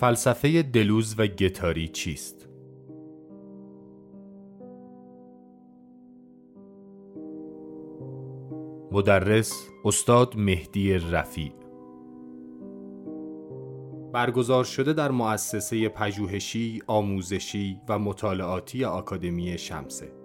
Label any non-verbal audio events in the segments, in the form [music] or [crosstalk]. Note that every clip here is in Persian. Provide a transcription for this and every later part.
فلسفه دلوز و گتاری چیست؟ مدرس استاد مهدی رفیع برگزار شده در مؤسسه پژوهشی، آموزشی و مطالعاتی آکادمی شمسه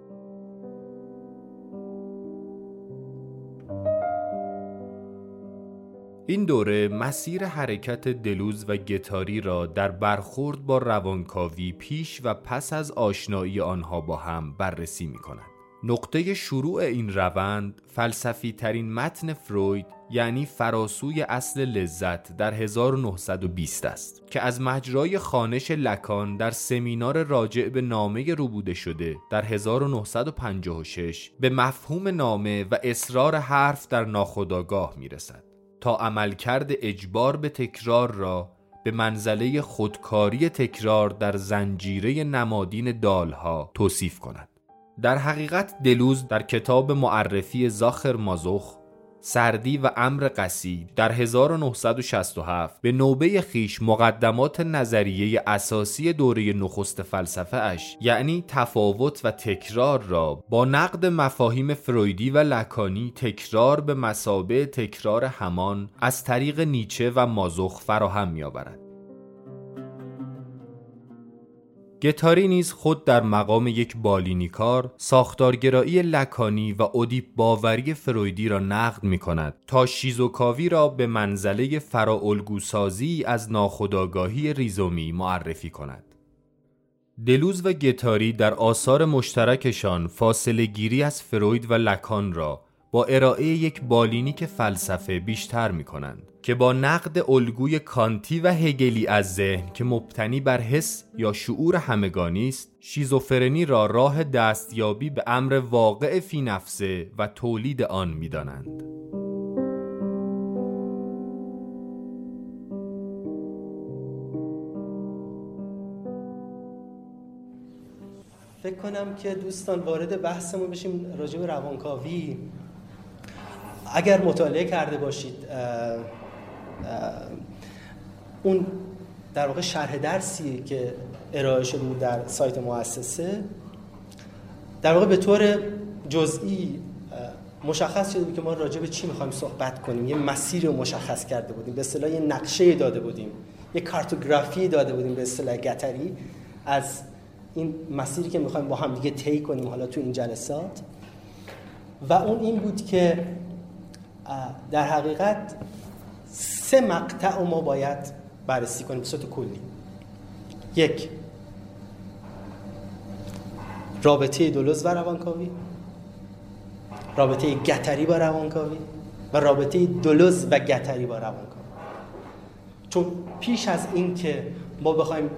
این دوره مسیر حرکت دلوز و گتاری را در برخورد با روانکاوی پیش و پس از آشنایی آنها با هم بررسی می کند. نقطه شروع این روند فلسفی ترین متن فروید یعنی فراسوی اصل لذت در 1920 است که از مجرای خانش لکان در سمینار راجع به نامه روبوده شده در 1956 به مفهوم نامه و اصرار حرف در ناخودآگاه می رسد. تا عملکرد اجبار به تکرار را به منزله خودکاری تکرار در زنجیره نمادین دالها توصیف کند. در حقیقت دلوز در کتاب معرفی زاخر مازوخ سردی و امر قصید در 1967 به نوبه خیش مقدمات نظریه اساسی دوره نخست فلسفه اش یعنی تفاوت و تکرار را با نقد مفاهیم فرویدی و لکانی تکرار به مسابه تکرار همان از طریق نیچه و مازوخ فراهم میآورد. گتاری نیز خود در مقام یک بالینیکار ساختارگرایی لکانی و ادیپ باوری فرویدی را نقد می کند تا شیزوکاوی را به منزله فراالگوسازی از ناخودآگاهی ریزومی معرفی کند. دلوز و گتاری در آثار مشترکشان فاصله گیری از فروید و لکان را با ارائه یک بالینیک فلسفه بیشتر می کنند که با نقد الگوی کانتی و هگلی از ذهن که مبتنی بر حس یا شعور همگانی است شیزوفرنی را راه دستیابی به امر واقع فی نفسه و تولید آن می دانند. فکر کنم که دوستان وارد بحثمون بشیم راجع به روانکاوی اگر مطالعه کرده باشید اون در واقع شرح درسی که ارائه شده بود در سایت مؤسسه در واقع به طور جزئی مشخص شده بود که ما راجع به چی می‌خوایم صحبت کنیم. یه مسیر رو مشخص کرده بودیم. به اصطلاح یه نقشه داده بودیم. یه کارتوگرافی داده بودیم به اصطلاح گتری از این مسیری که می‌خوایم با هم دیگه طی کنیم حالا تو این جلسات. و اون این بود که در حقیقت سه مقطع ما باید بررسی کنیم به صورت کلی. یک رابطه دلوز و روانکاوی رابطه گتری با روانکاوی و رابطه دلوز و گتری با روانکاوی. چون پیش از این که ما بخوایم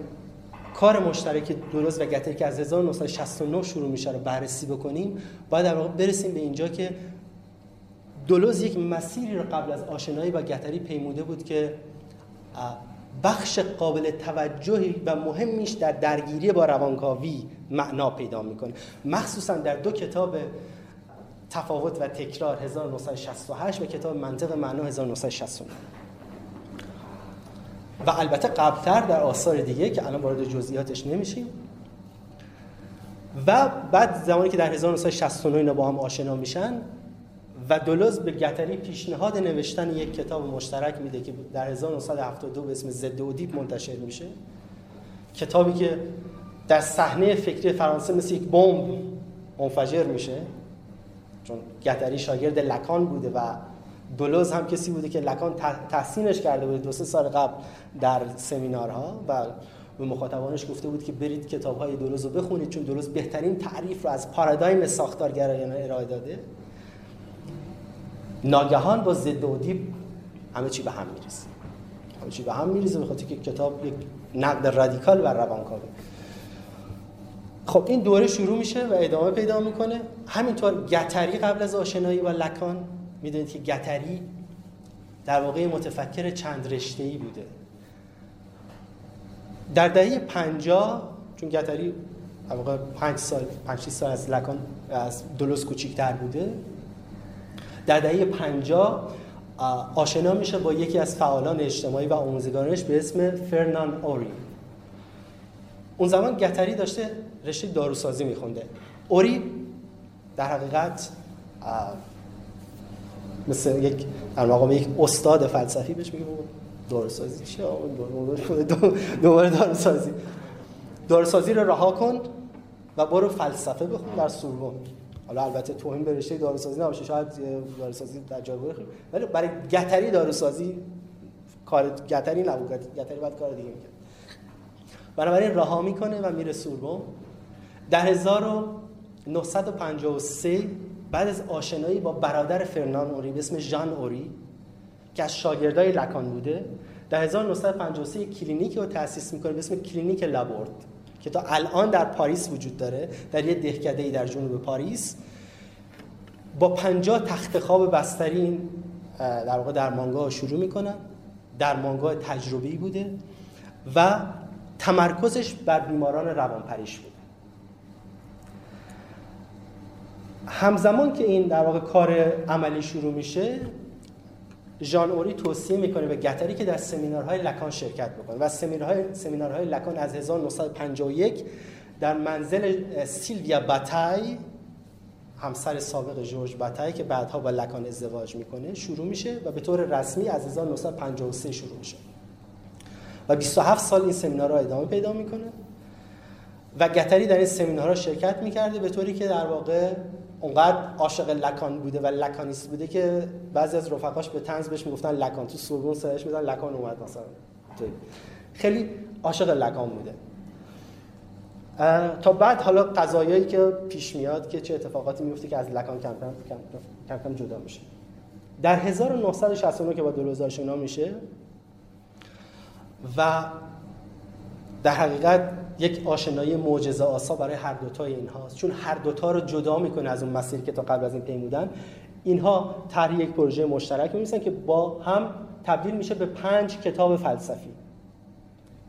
کار مشترک دلوز و گتری که از 1969 شروع میشه رو بررسی بکنیم باید برسیم به اینجا که دولوز یک مسیری رو قبل از آشنایی با گتری پیموده بود که بخش قابل توجهی و مهمیش در درگیری با روانکاوی معنا پیدا می‌کنه. مخصوصا در دو کتاب تفاوت و تکرار 1968 و کتاب منطق معنا 1969 و البته قبلتر در آثار دیگه که الان وارد جزئیاتش نمیشیم. و بعد زمانی که در 1969 اینا با هم آشنا میشن و دولوز به گتری پیشنهاد نوشتن یک کتاب مشترک میده که در 1972 به اسم ضد اودیپ منتشر میشه. کتابی که در صحنه فکری فرانسه مثل یک بمب منفجر میشه چون گتری شاگرد لکان بوده و دولوز هم کسی بوده که لکان تحسینش کرده بوده دو سه سال قبل در سمینارها و به مخاطبانش گفته بود که برید کتاب های دولوز رو بخونید چون دولوز بهترین تعریف رو از پارادایم ساختارگرایانه ارائه داده. ناگهان با ضد و همه چی به هم میریزه. همه چی به هم میریزه بخاطر که کتاب یک نقد رادیکال بر روانکاوی خب این دوره شروع میشه و ادامه پیدا می‌کنه. همینطور گتری قبل از آشنایی با لکان می‌دونید که گتری در واقع متفکر چند ای بوده. در دهه 50 چون گتری در واقع 5 سال 5 سال از لکان از دلوس کوچیک‌تر بوده در دهه 50 آشنا میشه با یکی از فعالان اجتماعی و آموزگارش به اسم فرنان اوری. اون زمان گتری داشته رشته داروسازی میخونده. اوری در حقیقت مثل یک در یک استاد فلسفی بهش میگه داروسازی. چیه دوباره داروسازی. داروسازی رو رها کن و برو فلسفه بخون در سوربن حالا البته توهین به رشته داروسازی نباشه شاید داروسازی در جای ولی برای گتاری داروسازی کار گتاری نبود گتاری بعد کار دیگه می‌کنه بنابراین رها می‌کنه و میره سوربن در 1953 بعد از آشنایی با برادر فرنان اوری به اسم ژان اوری که از شاگردای لکان بوده در 1953 کلینیکی رو تأسیس می‌کنه به اسم کلینیک لابورد که تا الان در پاریس وجود داره در یه دهکده ای در جنوب پاریس با 50 تخت خواب بستری در واقع در مانگاه شروع می‌کنن. در مانگاه تجربی بوده و تمرکزش بر بیماران روانپریش بوده. همزمان که این در واقع کار عملی شروع میشه ژان اوری توصیه می‌کنه به گتری که در سمینارهای لکان شرکت بکنه. و سمینارهای سمینارهای لکان از 1951 در منزل سیلویا باتای همسر سابق جورج باتای که بعدها با لکان ازدواج می‌کنه شروع میشه و به طور رسمی از 1953 شروع میشه. و 27 سال این سمینارها ادامه پیدا می‌کنه و گتری در این سمینارها شرکت می‌کرده به طوری که در واقع اونقدر عاشق لکان بوده و لکانیست بوده که بعضی از رفقاش به تنز بهش می‌گفتن لکان. تو سوربن سرش میدن لکان اومد مثلا. خیلی عاشق لکان بوده. تا بعد حالا قضایایی که پیش میاد که چه اتفاقاتی میفته که از لکان کم کم, کم, کم جدا میشه. در 1969 که با دلوز آشنا میشه و در حقیقت یک آشنایی معجزه آسا برای هر دوتای اینهاست. چون هر دوتا رو جدا می‌کنه از اون مسیری که تا قبل از این پیمودن. اینها طرح یک پروژه مشترک میمیسن که با هم تبدیل میشه به پنج کتاب فلسفی.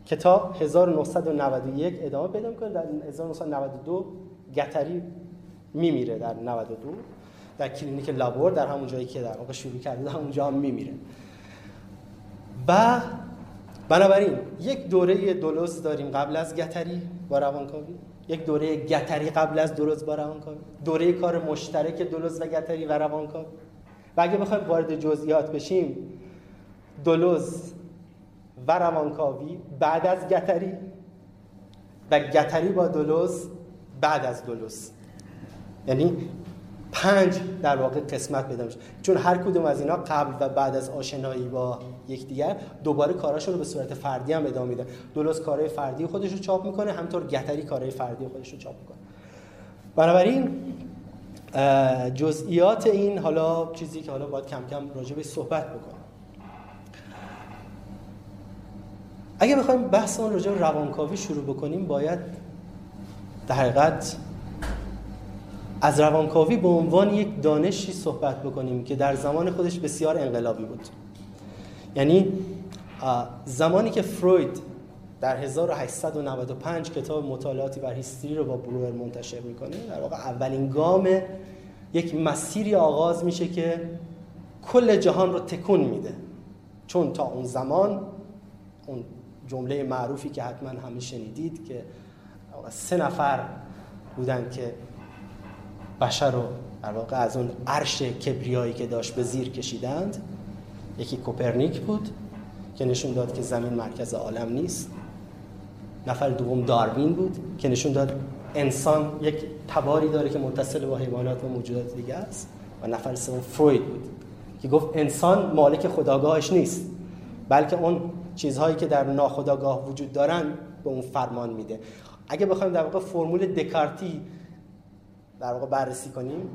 کتاب 1991 ادامه پیدا می‌کنه. در 1992 گتری میمیره در 92 در کلینیک لابور در همون جایی که در واقع شروع کرده همونجا هم میمیره. و بنابراین یک دوره دولوز داریم قبل از گتری با روانکاوی یک دوره گتری قبل از دولوز با روانکاوی دوره کار مشترک دولوز و گتری و روانکاوی. و اگه بخوایم وارد جزئیات بشیم دولوز و روانکاوی بعد از گتری و گتری با دولوز بعد از دولوز یعنی پنج در واقع قسمت پیدا میشه. چون هر کدوم از اینا قبل و بعد از آشنایی با یکدیگر دوباره کاراشون رو به صورت فردی هم ادامه میده. دولوز کارهای فردی خودش رو چاپ می‌کنه همطور گتری کارهای فردی خودش رو چاپ می‌کنه. بنابراین جزئیات این حالا چیزی که حالا باید کم کم راجع به صحبت بکنم. اگه بخوایم بحث اون راجع به روانکاوی شروع بکنیم باید در حقیقت از روانکاوی به عنوان یک دانشی صحبت بکنیم که در زمان خودش بسیار انقلابی بود. یعنی زمانی که فروید در 1895 کتاب مطالعاتی بر هیستری رو با بروئر منتشر می‌کنه در واقع اولین گام یک مسیری آغاز میشه که کل جهان رو تکون میده. چون تا اون زمان اون جمله معروفی که حتما همه شنیدید که سه نفر بودن که بشر رو در واقع از اون عرش کبریایی که داشت به زیر کشیدند یکی کوپرنیک بود که نشون داد که زمین مرکز عالم نیست. نفر دوم داروین بود که نشون داد انسان یک تباری داره که متصل با حیوانات و موجودات دیگه است. و نفر سوم فروید بود که گفت انسان مالک خداگاهش نیست بلکه اون چیزهایی که در ناخداگاه وجود دارن به اون فرمان میده. اگه بخوایم در واقع فرمول دکارتی در واقع بررسی کنیم.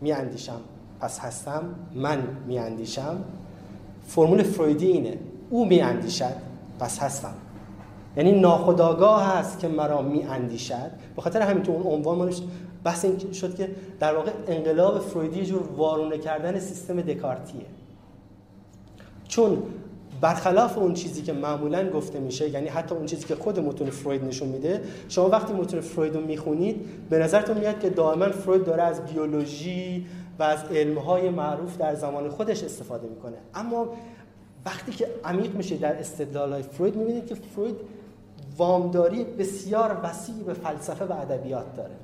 میاندیشم پس هستم. من میاندیشم. فرمول فرویدی اینه. او میاندیشد پس هستم. یعنی ناخداگاه هست که مرا میاندیشد. به خاطر همین تو اون عنوان مالش بحث این شد که در واقع انقلاب فرویدی جور وارونه کردن سیستم دکارتیه. چون برخلاف اون چیزی که معمولا گفته میشه یعنی حتی اون چیزی که خود متون فروید نشون میده شما وقتی متون فروید رو می‌خونید به نظرتون میاد که دائما فروید داره از بیولوژی و از علمهای معروف در زمان خودش استفاده می‌کنه. اما وقتی که عمیق میشه در استدلال فروید می‌بینید که فروید وامداری بسیار وسیعی به فلسفه و ادبیات داره.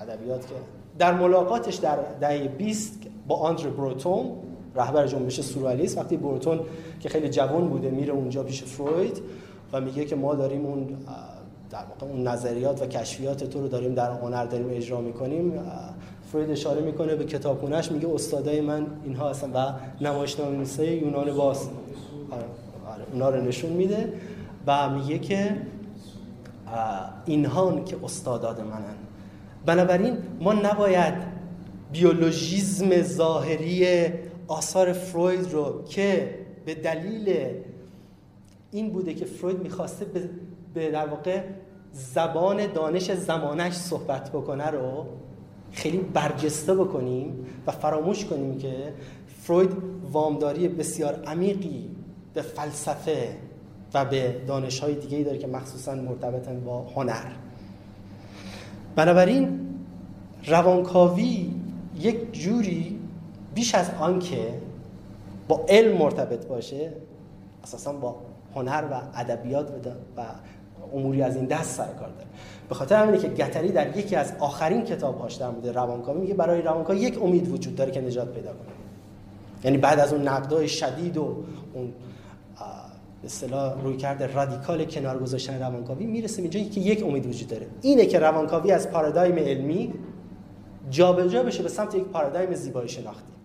ادبیات که در ملاقاتش در دهه 20 با آندر بروتون رهبر جنبش سورئالیسم وقتی بروتون که خیلی جوان بوده میره اونجا پیش فروید و میگه که ما داریم اون در واقع اون نظریات و کشفیات تو رو داریم در هنر داریم اجرا می‌کنیم فروید اشاره می‌کنه به کتابخونهش میگه استادای من اینها هستن و نمایشنامه یونان باز. آره، آره، اونا رو نشون میده و میگه که اینها که استاداد منن. بنابراین ما نباید بیولوژیزم ظاهری آثار فروید رو که به دلیل این بوده که فروید می‌خواسته به در واقع زبان دانش زمانش صحبت بکنه رو خیلی برجسته بکنیم و فراموش کنیم که فروید وامداری بسیار عمیقی به فلسفه و به دانش های دیگه داره که مخصوصا مرتبطن با هنر. بنابراین روانکاوی یک جوری بیش از آنکه با علم مرتبط باشه اساسا با هنر و ادبیات و اموری از این دست سر کار داره. به خاطر همینه که گتری در یکی از آخرین کتابهاش در مورد روانکاوی میگه برای روانکاوی یک امید وجود داره که نجات پیدا کنه. یعنی بعد از اون نقدای شدید و اون به اصطلاح روی کرده رادیکال کنار گذاشتن روانکاوی می‌رسه اینجا که یک امید وجود داره. اینه که روانکاوی از پارادایم علمی جابجا جا بشه به سمت یک پارادایم زیبایی شناختی.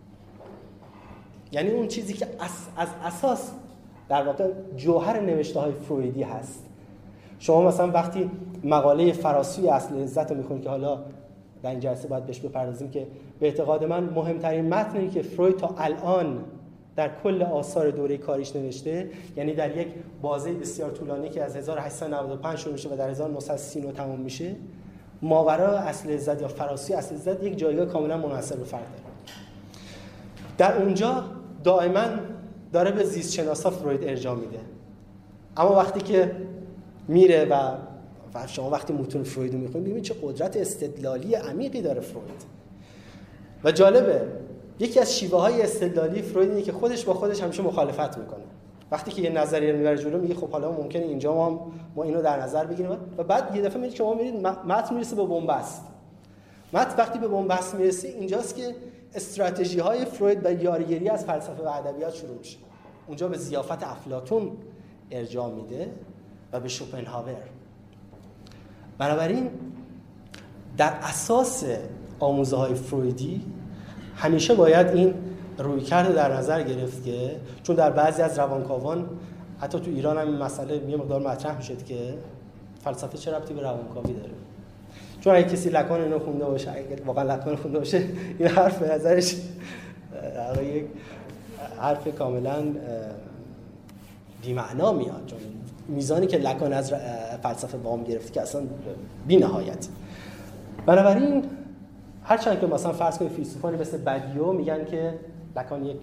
یعنی اون چیزی که از, از اساس در واقع جوهر نوشته های فرویدی هست. شما مثلا وقتی مقاله فراسی اصل عزت رو می‌خونید که حالا در این جلسه باید بهش بپردازیم که به اعتقاد من مهمترین متنی که فروید تا الان در کل آثار دوره کاریش نوشته یعنی در یک بازه بسیار طولانی که از 1895 شروع میشه و در 1939 تمام میشه ماورا اصل عزت یا فراسی اصل عزت یک جایگاه کاملا منحصر به فرد داره. در اونجا دائما داره به زیست شناسا فروید ارجاع میده. اما وقتی که میره و و شما وقتی متون فروید رو می‌خونید ببینید چه قدرت استدلالی عمیقی داره فروید. و جالبه یکی از شیوه های استدلالی فروید اینه که خودش با خودش همیشه مخالفت می‌کنه. وقتی که یه نظریه می‌بره جلو میگه خب حالا ممکنه اینجا ما ما اینو در نظر بگیریم. و بعد یه دفعه میگه که ما میرید متن می‌رسه به بنبست. متن وقتی به بنبست می‌رسه اینجاست که استراتژی های فروید و یاریگیری از فلسفه و ادبیات شروع میشه. اونجا به زیافت افلاتون ارجاع میده و به شوپنهاور. بنابراین در اساس آموزه های فرویدی همیشه باید این روی کرده در نظر گرفت که چون در بعضی از روانکاوان حتی تو ایران هم این مسئله یه مقدار مطرح می‌شد که فلسفه چه ربطی به روانکاوی داره؟ چون اگه کسی لکان اینو خونده باشه اگه واقعا لکان خونده باشه این حرف به نظرش یک حرف کاملا بی‌معنا میاد. چون میزانی که لکان از فلسفه وام گرفت که اصلا بی نهایت بنابراین هرچند که مثلا فرض کنید فیلسوفانی مثل بدیو میگن که لکان یک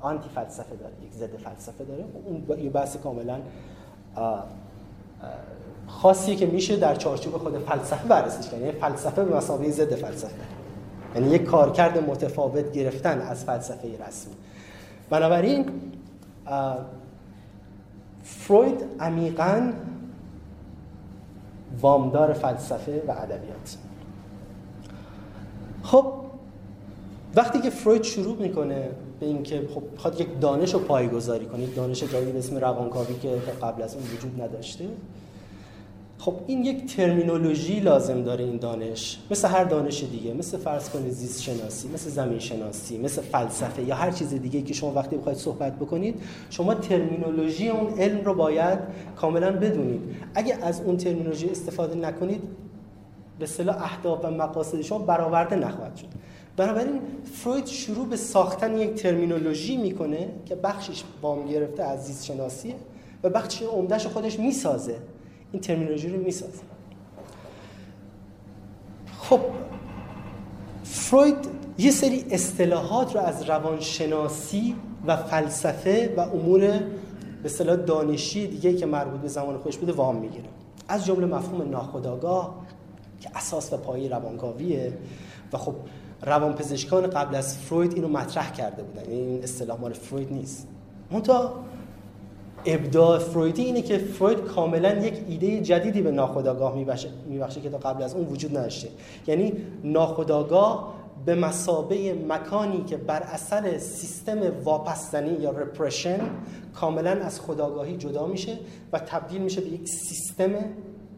آنتی فلسفه داره یک ضد فلسفه داره. اون یه بحث کاملا خاصی که میشه در چارچوب خود فلسفه بررسیش کنه یعنی فلسفه به مسابقه ضد فلسفه. یعنی یک کارکرد متفاوت گرفتن از فلسفه رسمی. بنابراین فروید عمیقا وامدار فلسفه و ادبیات. خب وقتی که فروید شروع می‌کنه به اینکه خب می‌خواد یک دانش رو پایگذاری کنه یک دانش جدید اسم روانکاوی که قبل از اون وجود نداشته خب این یک ترمینولوژی لازم داره این دانش. مثل هر دانش دیگه مثل فرض کنید زیست شناسی مثل زمین شناسی مثل فلسفه یا هر چیز دیگه که شما وقتی بخواید صحبت بکنید شما ترمینولوژی اون علم رو باید کاملا بدونید. اگه از اون ترمینولوژی استفاده نکنید به صلاح اهداف و مقاصد شما برآورده نخواهد شد. بنابراین فروید شروع به ساختن یک ترمینولوژی می‌کنه که بخشش وام گرفته از زیست شناسیه و بخشش عمدهش خودش می‌سازه. این ترمینولوژی رو می‌سازه. خب فروید یه سری اصطلاحات رو از روانشناسی و فلسفه و امور به اصطلاح دانشی دیگه که مربوط به زمان خودش بوده وام می‌گیره. از جمله مفهوم ناخودآگاه که اساس و پایه روانکاویه و خب روانپزشکان قبل از فروید اینو مطرح کرده بودن. یعنی این اصطلاح مال فروید نیست. منتها ابداع فرویدی اینه که فروید کاملا یک ایده جدیدی به ناخودآگاه میبخشه که تا قبل از اون وجود نداشته. یعنی ناخودآگاه به مسابه مکانی که بر اثر سیستم واپسزنی یا رپرشن کاملا از خداگاهی جدا میشه و تبدیل میشه به یک سیستم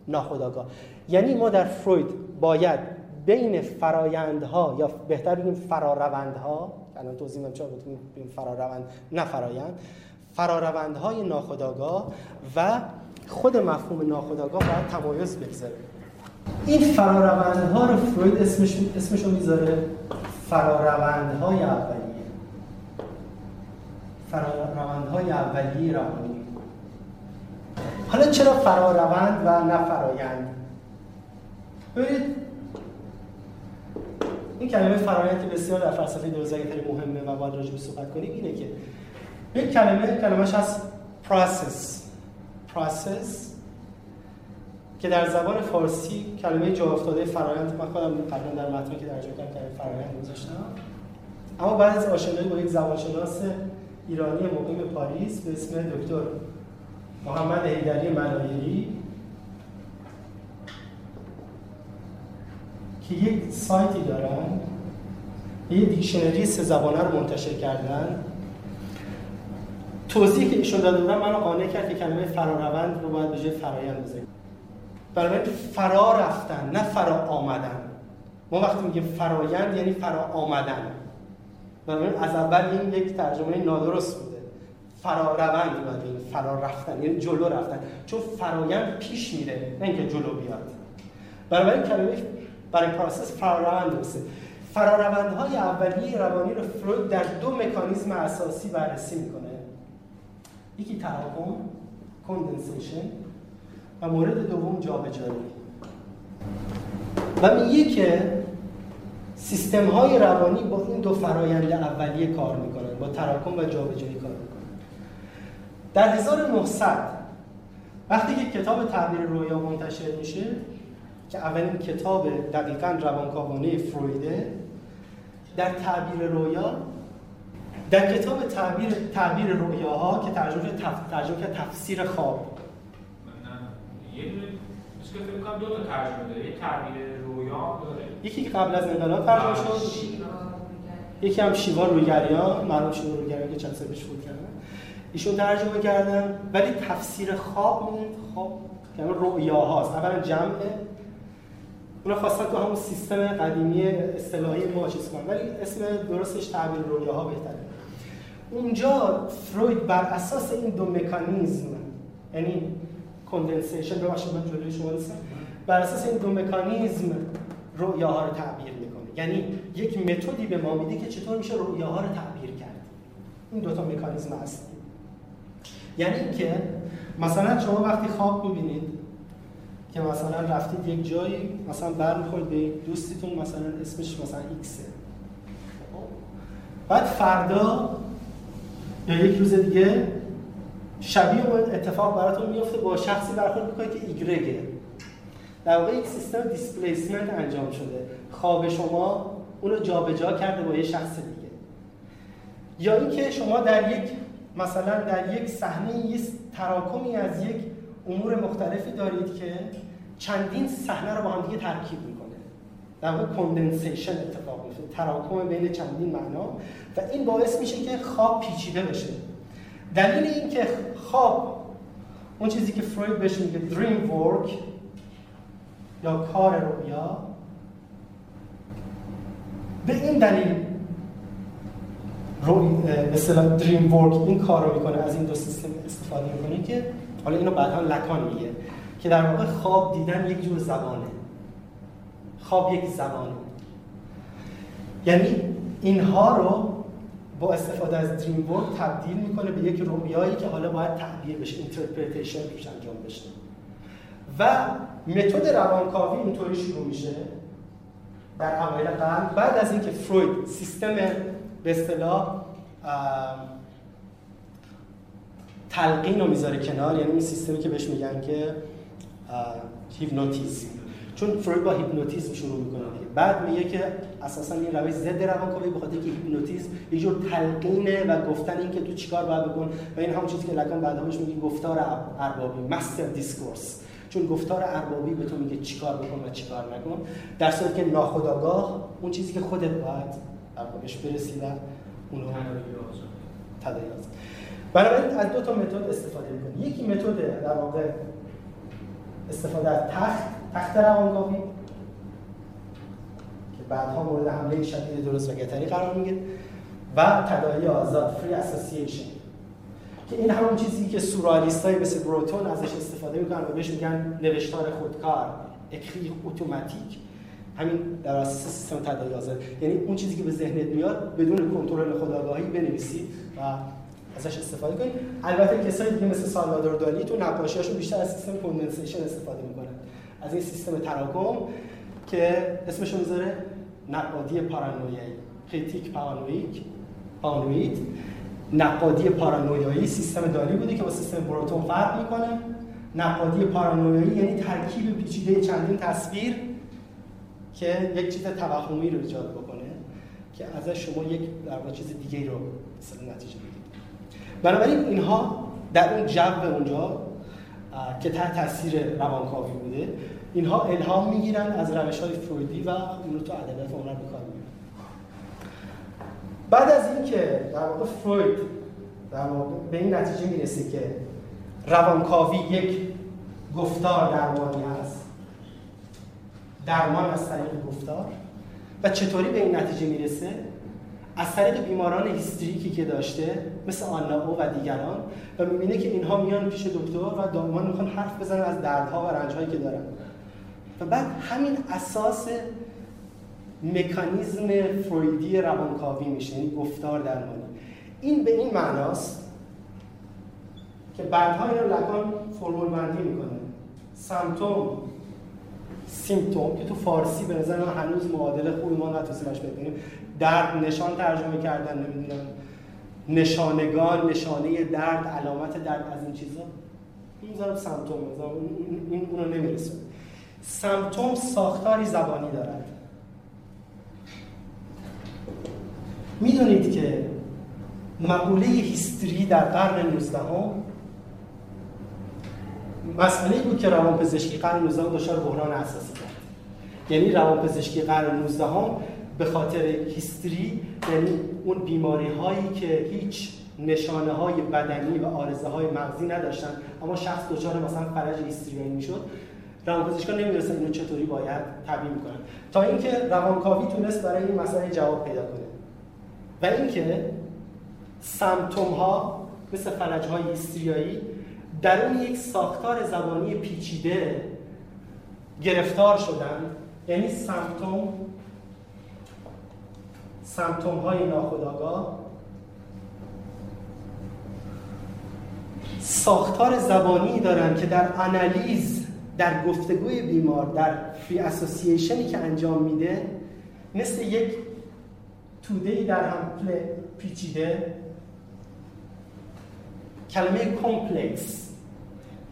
ناخودآگاه. یعنی ما در فروید باید بین فرایندها یا بهتر بگیم فراروندها الان توضیح میدم چرا بگیم فراروند نه فرایند فراروندهای ناخودآگاه و خود مفهوم ناخودآگاه باید تمایز بگذاره. این فراروندها رو فروید اسمش اسمشو می‌ذاره؟ فراروندهای اولیه. فراروندهای اولیه روانی. حالا چرا فراروند و نه فرایند؟ ببینید این کلمه فرایند که بسیار در فلسفه دوزگی خیلی مهمه و باید راجع صحبت کنیم اینه که یک کلمه کلمهش هست process. process که در زبان فارسی کلمه جا افتاده فرایند. من خودم قبلا در متنی که درجه کردم کلمه فرایند گذاشتم اما بعد از آشنایی با یک زبانشناس ایرانی مقیم پاریس به اسم دکتر محمد حیدری منایری که یک سایتی دارن یه دیکشنری سه زبانه رو منتشر کردن. توضیحی که ایشون داده بودن منو قانع کرد که کلمه فراروند رو باید به جای فرایند بذاریم. برای فرا رفتن نه فرا آمدن. ما وقتی میگیم فرایند یعنی فرا آمدن. برای از اول این یک ترجمه نادرست بوده. فرا روند اومدیم فرا رفتن یعنی جلو رفتن. چون فرایند پیش میره نه اینکه جلو بیاد. برای کلمه برای process فراروند درسته. فراروندهای اولیه روانی رو فروید در دو مکانیزم اساسی بررسی می‌کنه. یکی تراکم condensation و مورد دوم جابجایی. و میگه که سیستم های روانی با این دو فرایند اولیه کار می‌کنن با تراکم و جابجایی کار می‌کنن. در 1900 وقتی که کتاب تعبیر رویا منتشر میشه که اولین کتاب دقیقا روانکاوانه فرویده در تعبیر رویا در کتاب تعبیر تعبیر رویاها که ترجمه تف... ترجمه تفسیر خواب. یه دونه که فکر دو تا ترجمه داره. یه تعبیر رویا داره. یکی که قبل از انقلاب ترجمه شد. یکی هم شیوان رویگریان معلوم شیوان رویگریان که چند سال پیش بود کردن ایشون ترجمه کردن. ولی تفسیر خواب موند خواب یعنی رویا هاست اولا جمعه. اونا خواستن تو همون سیستم قدیمی اصطلاحی ما چیز کنن ولی اسم درستش تعبیر رویاها بهتره. اونجا فروید بر اساس این دو مکانیزم یعنی کندنسیشن ببخشید من جلوی شما نیستم. بر اساس این دو مکانیزم رؤیاها رو تعبیر می‌کنه. یعنی یک متدی به ما میده که چطور میشه رؤیاها رو تعبیر کرد. این دو تا مکانیزم هست. یعنی اینکه مثلا شما وقتی خواب می‌بینید که مثلا رفتید یک جایی مثلا برمیخورید به دوستیتون مثلا اسمش مثلا ایکسه بعد فردا یا یک روز دیگه شبیه اون اتفاق براتون میفته با شخصی برخورد می‌کنید که ایگرگه در واقع یک سیستم displacement انجام شده. خواب شما اونو جابجا کرده با یه شخص دیگه. یا اینکه شما در یک مثلا در یک صحنه یه تراکمی از یک امور مختلفی دارید که چندین صحنه رو با هم دیگه ترکیب می‌کنه در واقع condensation اتفاق میفته تراکم بین چندین معنا و این باعث میشه که خواب پیچیده بشه. دلیل این که خواب اون چیزی که فروید بهش میگه دریم ورک یا کار رویا به این دلیل رو مثلا دریم ورک این کار رو می‌کنه از این دو سیستم استفاده می‌کنه که حالا اینو بعدا لکان میگه که در واقع خواب دیدن یک جور زبانه. خواب یک زبانه یعنی اینها رو با استفاده از dream work تبدیل می‌کنه به یک رویایی که حالا باید تعبیر بشه interpretation روش انجام بشه. و متد روانکاوی اینطوری شروع میشه در اوایل قرن. بعد از اینکه فروید سیستم به اصطلاح تلقین رو می‌ذاره کنار یعنی این سیستمی که بهش میگن که هیپنوتیزم چون فروید با هیپنوتیزم شروع می‌کنه بعد میگه که اساسا این روش ضد روانکاوی بخاطر که هیپنوتیزم یه جور تلقینه و گفتن این که تو چیکار باید بکن و این همون چیزی که لکان بعدا بهش میگه گفتار اربابی master discourse چون گفتار اربابی به تو میگه چیکار بکن و چیکار نکن. در صورتی که ناخودآگاه اون چیزی که خودت باید بهش برسی و اونو تداعی بنابراین از دو تا متد استفاده می‌کنه یکی متد در واقع استفاده از تخت تخت روانکاوی که بعدها مورد حمله شدید درست و گتری قرار می‌گیره و تداعی آزاد فری اسوسییشن که این همون چیزی که سورالیست های مثل بروتون ازش استفاده می‌کنن و بهش میگن نوشتار خودکار اکری اتوماتیک. همین در اساس سیستم تداعی آزاد. یعنی اون چیزی که به ذهنت میاد بدون کنترل خودآگاهی بنویسی و ازش استفاده کنید البته کسایی دیگه مثل سالوادور دالی تو نقاشیاشون بیشتر از سیستم condensation استفاده می‌کنن. از این سیستم تراکم که اسمش می‌ذاره نقادی پارانویایی. critique paranoïaque paranoid. نقادی پارانویایی سیستم دالی بوده که با سیستم بروتون فرق می‌کنه. نقادی پارانویایی یعنی ترکیب پیچیده چندین تصویر که یک چیز توهمی رو ایجاد بکنه که ازش شما یک در چیز دیگه رو مثلا نتیجه بگیرید بنابراین اینها در اون جو اونجا که تحت تاثیر روانکاوی بوده. اینها الهام می‌گیرن از روش های فرویدی و اون رو تو ادبیات عمران به کار بعد از اینکه در واقع فروید در واقع به این نتیجه می‌رسه که روانکاوی یک گفتار درمانی هست درمان از طریق گفتار و چطوری به این نتیجه می‌رسه؟ از طریق بیماران هیستریکی که داشته مثل آنا و دیگران و می‌بینه که اینها میان پیش دکتر و دائما می‌خوان حرف بزنن از دردها و رنجهایی که دارن. و بعد همین اساس مکانیزم فرویدی روانکاوی میشه یعنی گفتار درمانی. این به این معناست که بعدها این رو لکان فرمول بندی می‌کنه. سمتوم سیمتوم که تو فارسی به نظر هنوز معادل خوبی ما نتونستیمش ببینیم درد نشان ترجمه کردن نمی‌دونم نشانگان نشانه درد علامت درد از این چیزا. می‌ذارم سمتوم این اونو نمی‌رسه سمتوم ساختاری زبانی دارد. می‌دونید که مقوله هیستری در قرن 19 هم مسئله بود که روانپزشکی قرن 19 دچار بحران اساسی کرد. یعنی روانپزشکی قرن 19 هم به خاطر هیستری یعنی اون بیماری هایی که هیچ نشانه های بدنی و آرزه های مغزی نداشتن اما شخص دچار مثلا فرج هیستریایی می‌شد روانپزشکان نمی‌دونستن اینو چطوری باید تبیین کنن تا اینکه روانکاوی تونست برای این مسئله جواب پیدا کنه. و اینکه سمتوم ها مثل فلج های هیستریایی در اون یک ساختار زبانی پیچیده گرفتار شدن یعنی سمتوم سمتوم های ناخودآگاه. ساختار زبانی دارن که در آنالیز در گفتگوی بیمار در فری اسوسییشنی که انجام میده مثل یک توده در هم پیچیده کلمه complex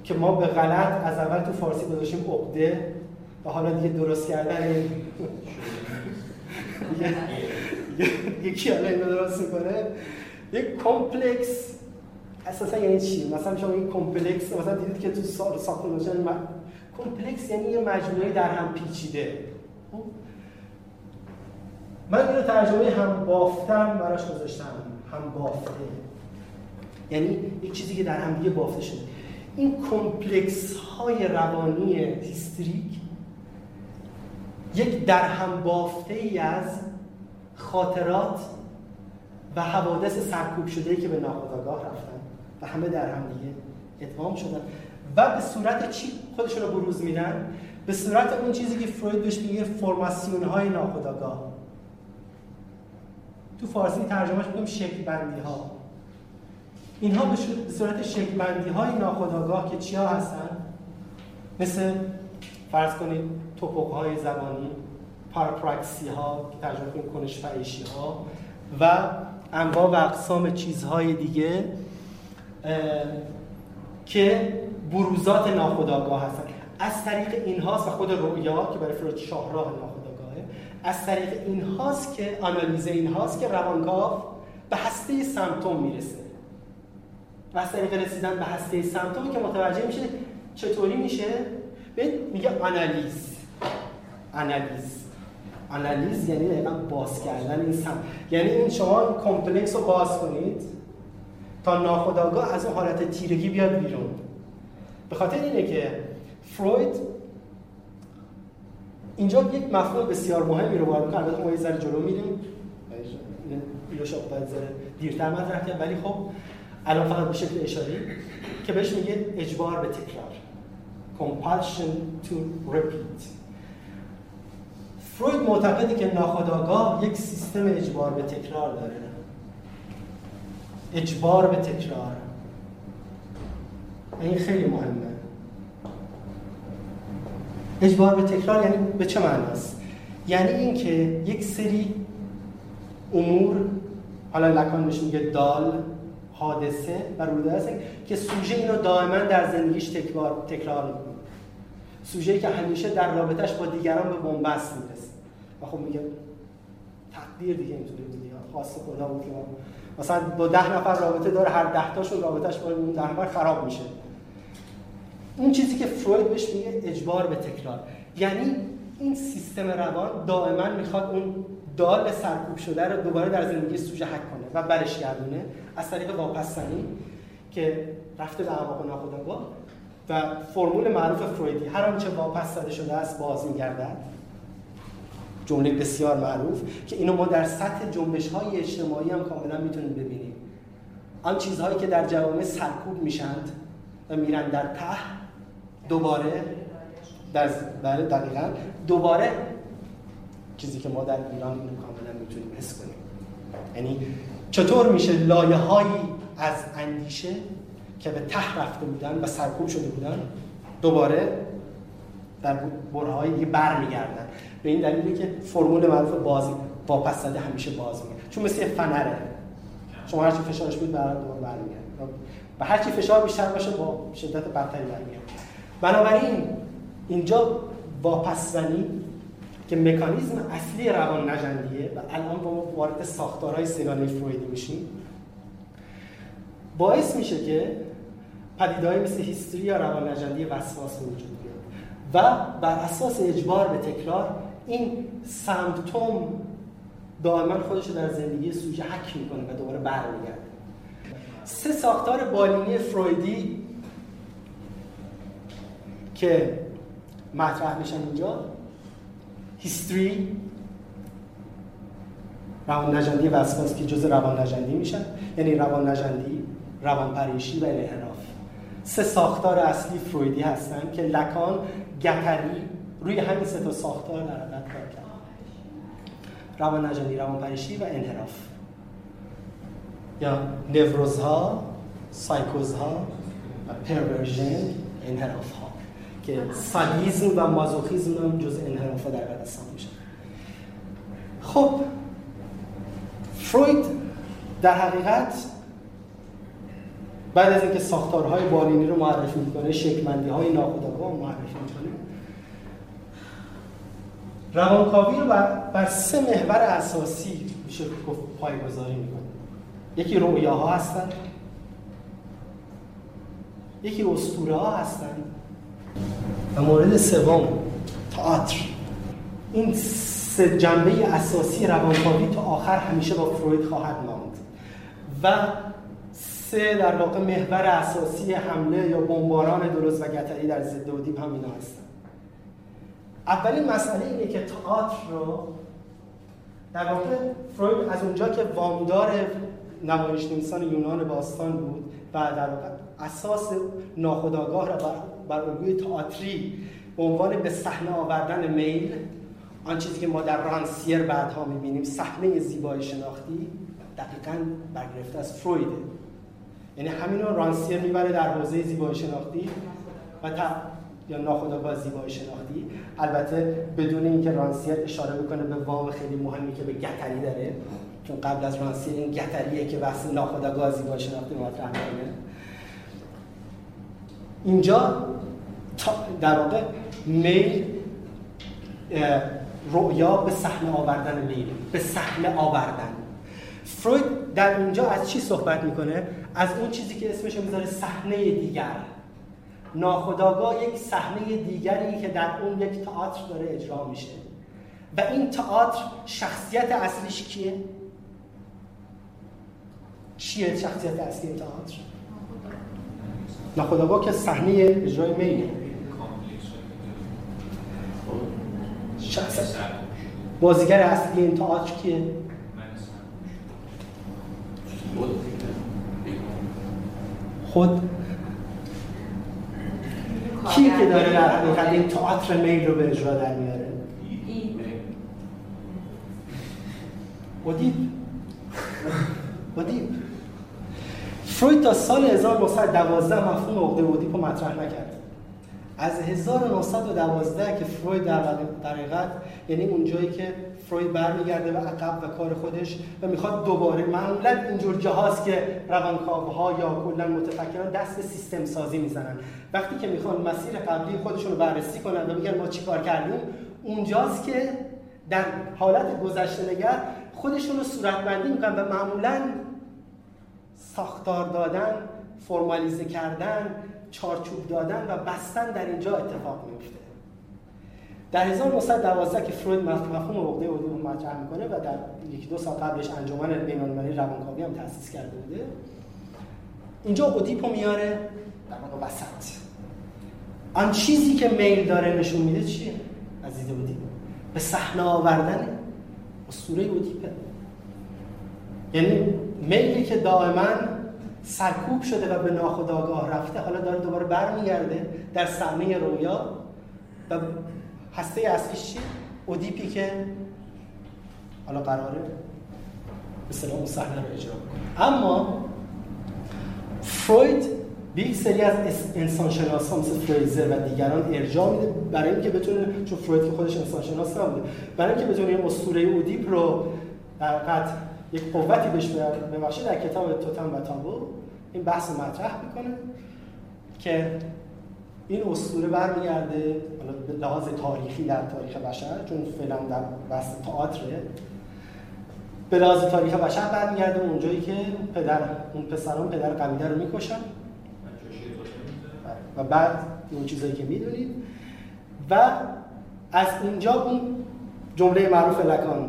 که ما به غلط از اول تو فارسی گذاشتیم عقده و حالا دیگه درست کردن [laughs] [laughs] [laughs] [laughs] یکی حالا اینو درست می‌کنه. یک complex. اساسا یعنی چی؟ مثلا شما این complex مثلا دیدید که تو ساختمان complex یعنی یه مجموعه در هم پیچیده. خب؟ من اینو ترجمه هم بافتم براش گذاشتم. هم بافته. یعنی یک چیزی که در هم دیگه بافته شده. این complex های روانی هیستریک یک در هم بافته ای از خاطرات و حوادث سرکوب شده که به ناخودآگاه رفتن و همه در هم دیگه اتمام شدن. و به صورت چی خودشون رو بروز میدن؟ به صورت اون چیزی که فروید بهش میگه فرماسیون های ناخودآگاه. تو فارسی ترجمهش میگم شکل بندی ها اینها به صورت شکل بندی های ناخودآگاه که چیا هستن؟ مثل فرض کنید توپوک های زبانی پارپراکسی ها ترجمه کنید کنش ها و انواع و اقسام چیزهای دیگه که بروزات ناخودآگاه هستن. از طریق این هاست و خود رویا که برای فروید شاهراه ناخودآگاهه از طریق این هاست که آنالیز این هاست که روانکاو به هسته سمتوم می‌رسه. و از طریق رسیدن به هسته سمتومی که متوجه میشه چطوری میشه؟ به میگه آنالیز. آنالیز. آنالیز یعنی دقیقا باز کردن این سمت یعنی این شما کمپلکس رو باز کنید تا ناخداگاه از اون حالت تیرگی بیاد بیرون. به خاطر اینه که فروید اینجا یک مفهوم بسیار مهمی رو وارد می‌کنه البته ما یه ذره جلو میریم. شاید باید دیرتر مطرح کرد ولی خب الان فقط به شکل اشاری که بهش میگه اجبار به تکرار. Compulsion to repeat. فروید معتقده که ناخودآگاه یک سیستم اجبار به تکرار داره. اجبار به تکرار. این خیلی مهمه. اجبار به تکرار یعنی به چه معناست؟ یعنی اینکه یک سری امور حالا لکان بهش میگه دال حادثه و روده که سوژه اینو دائما در زندگیش تکرار تکرار می‌کنه. سوژه که همیشه در رابطش با دیگران به بنبست می‌رسه. و خب میگه تقدیر دیگه اینطوری بود خاص خدا بود که مثلا با ده نفر رابطه داره هر ده تاشون رابطش با اون ده نفر خراب میشه. اون چیزی که فروید بهش میگه اجبار به تکرار. یعنی این سیستم روان دائما می‌خواد اون دال سرکوب شده رو دوباره در زندگی سوژه حک کنه و برش گردونه از طریق واپسانی که رفته به اعماق ناخودآگاه و فرمول معروف فرویدی. هر آنچه واپس زده شده است باز میگردد. جمله بسیار معروف که اینو ما در سطح جنبش های اجتماعی هم کاملا می‌تونیم ببینیم. آن چیزهایی که در جوامع سرکوب میشند و میرن در ته دوباره در بله دقیقا دوباره چیزی که ما در ایران اینو کاملا می‌تونیم حس کنیم. یعنی چطور میشه لایه هایی از اندیشه که به ته رفته بودن و سرکوب شده بودن دوباره در برهای دیگه برمیگردن؟ به این دلیلی که فرمول معروف بازی واپس زده همیشه باز میگه چون مثل فنره. شما هرچی فشارش بود برای دوباره برمیگرد و هرچی فشار بیشتر باشه با شدت بدتری برمیگرد بنابراین اینجا واپس که مکانیزم اصلی روان نجندیه و الان با وارد ساختارهای سگانه فرویدی میشیم باعث میشه که پدیدهایی مثل هیستری یا روان نجندی وسواس وجود و بر اساس اجبار به تکرار این سمپتوم دائما خودش در زندگی سوژه حک می‌کنه و دوباره برمیگرده. سه ساختار بالینی فرویدی که مطرح میشن اینجا هیستری روان نجندی وسواس که جز روان نجندی میشن یعنی روان نجندی روان پریشی و انحراف. سه ساختار اصلی فرویدی هستن که لکان گتری روی همین سه تا ساختار در حقیقت کار کرد. روان نجندی روان پریشی و انحراف. یا نوروزها سایکوزها و پرورژن انحراف ها که سادیزم و مازوخیزم هم جز انحراف در قدستان میشه. خب فروید در حقیقت بعد از اینکه ساختارهای بالینی رو معرفی می‌کنه شکلمندی های ناخودآگاه معرفی می‌کنه. روانکاوی رو بر, بر سه محور اساسی میشه گفت پایگذاری می‌کنه. یکی رویاها هستن. یکی اسطوره ها هستن. و مورد سوم تئاتر. این سه جنبه اساسی روانکاوی تا آخر همیشه با فروید خواهد ماند. و سه در واقع محور اساسی حمله یا بمباران درست و گتری در ضد و دیپ هم اینا هستن. اولین مسئله اینه که تئاتر رو در واقع فروید از اونجا که وامدار نمایش نویسان یونان باستان بود و در اساس ناخودآگاه را بر, بر الگوی تئاتری به عنوان به صحنه آوردن میل آن چیزی که ما در رانسیر بعدها می‌بینیم صحنه زیبایی شناختی دقیقا برگرفته از فرویده یعنی همین رو رانسیر می‌بره در حوزه زیبایی شناختی و تا یا ناخودآگاه زیبایی شناختی. البته بدون اینکه رانسیر اشاره بکنه به وام خیلی مهمی که به گتری داره چون قبل از رانسیر این گتریه که بحث ناخودآگاه زیبایی شناختی مطرح می‌کنه. اینجا در واقع میل رؤیا به صحنه آوردن میل به صحنه آوردن. فروید در اونجا از چی صحبت می‌کنه؟ از اون چیزی که اسمش می‌ذاره صحنه دیگر. ناخداگاه یک صحنه دیگری که در اون یک تئاتر داره اجرا میشه. و این تئاتر شخصیت اصلیش کیه؟ چیه شخصیت اصلی تئاتر؟ ناخداگاه که صحنه اجرای میله بازیگر اصلی این تئاتر کیه؟ خود کی که داره در حقیقت این تئاتر میل رو به اجرا در میاره. ادیب ادیب فروید تا سال 1912 مفهوم عقده ادیپ رو مطرح نکرد. از 1912 که فروید در حقیقت یعنی اون جایی که فروید برمیگرده و عقب و کار خودش و می‌خواد دوباره معمولا اینجور جهاز که روانکاوها یا کلا متفکران دست به سیستم سازی می‌زنن. وقتی که می‌خوان مسیر قبلی خودشون رو بررسی کنن و میگن ما چیکار کردیم اونجاست که در حالت گذشته نگر خودشون رو صورتبندی می‌کنن و معمولا ساختار دادن فرمالیزه کردن چارچوب دادن و بستن در اینجا اتفاق میفته در 1912 که فروید مفهوم عقده ادیپ مطرح می‌کنه و در یکی دو سال قبلش انجمن بین‌المللی روانکاوی هم تأسیس کرده بوده اینجا ادیپو میاره در واقع وسط. آن چیزی که میل داره نشون میده چیه؟ عزیز ادیپ به صحنه آوردن اسطوره ادیپه یعنی میلی که دائما سرکوب شده و به ناخودآگاه رفته. حالا داره دوباره برمیگرده در صحنه رویا. و هسته اصلیش چی؟ ادیپی که حالا قراره به اون صحنه رو اجرا کنه اما فروید به یک سری از انسان شناس ها مثل فریزر و دیگران ارجاع میده برای اینکه بتونه چون فروید که خودش انسان شناس نبوده برای اینکه بتونه این اسطوره اودیپ رو در یک قوتی بهش ببخشه در کتاب توتم و تابو این بحث مطرح می‌کنه که این اسطوره برمیگرده به لحاظ تاریخی در تاریخ بشر چون فعلا در بحث تئاتره به لحاظ تاریخ بشر برمیگرده اونجایی که پدر اون پسران پدر قبیله رو می‌کشن. و بعد اون چیزایی که می‌دونید. و از اینجا اون جمله معروف لکان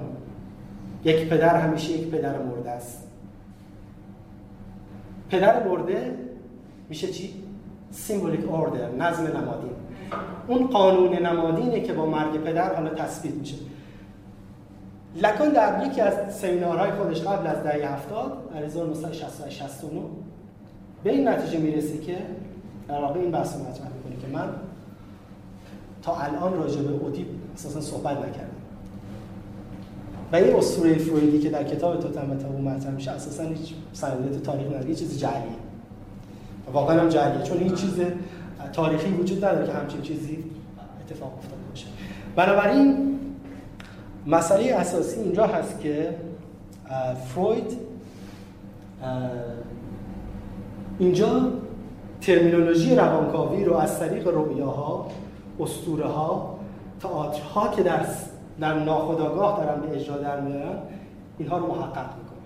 یک پدر همیشه یک پدر مرده است. پدر مرده میشه چی؟ سیمبولیک اوردر نظم نمادین. اون قانون نمادینه که با مرگ پدر حالا تثبیت میشه. لکن در یکی از سمینارهای خودش قبل از دهه 70 در 1969 به این نتیجه می‌رسه که در واقع این بحث مطرح می‌کنه که من تا الان راجع به اودیپ اساسا صحبت نکردم. و این اسطوره فرویدی که در کتاب توتم تابو مطرح میشه اساسا هیچ سندیت تاریخ نداره چیز جعلیه. واقعا هم جعلیه چون هیچ چیز تاریخی وجود نداره که همچین چیزی اتفاق افتاده باشه. بنابراین مسئله اساسی اینجا هست که فروید اینجا ترمینولوژی روانکاوی رو از طریق رویاها، اسطوره ها، تئاترها که در در ناخودآگاه دارن به اجرا در میارن اینها رو محقق می‌کنه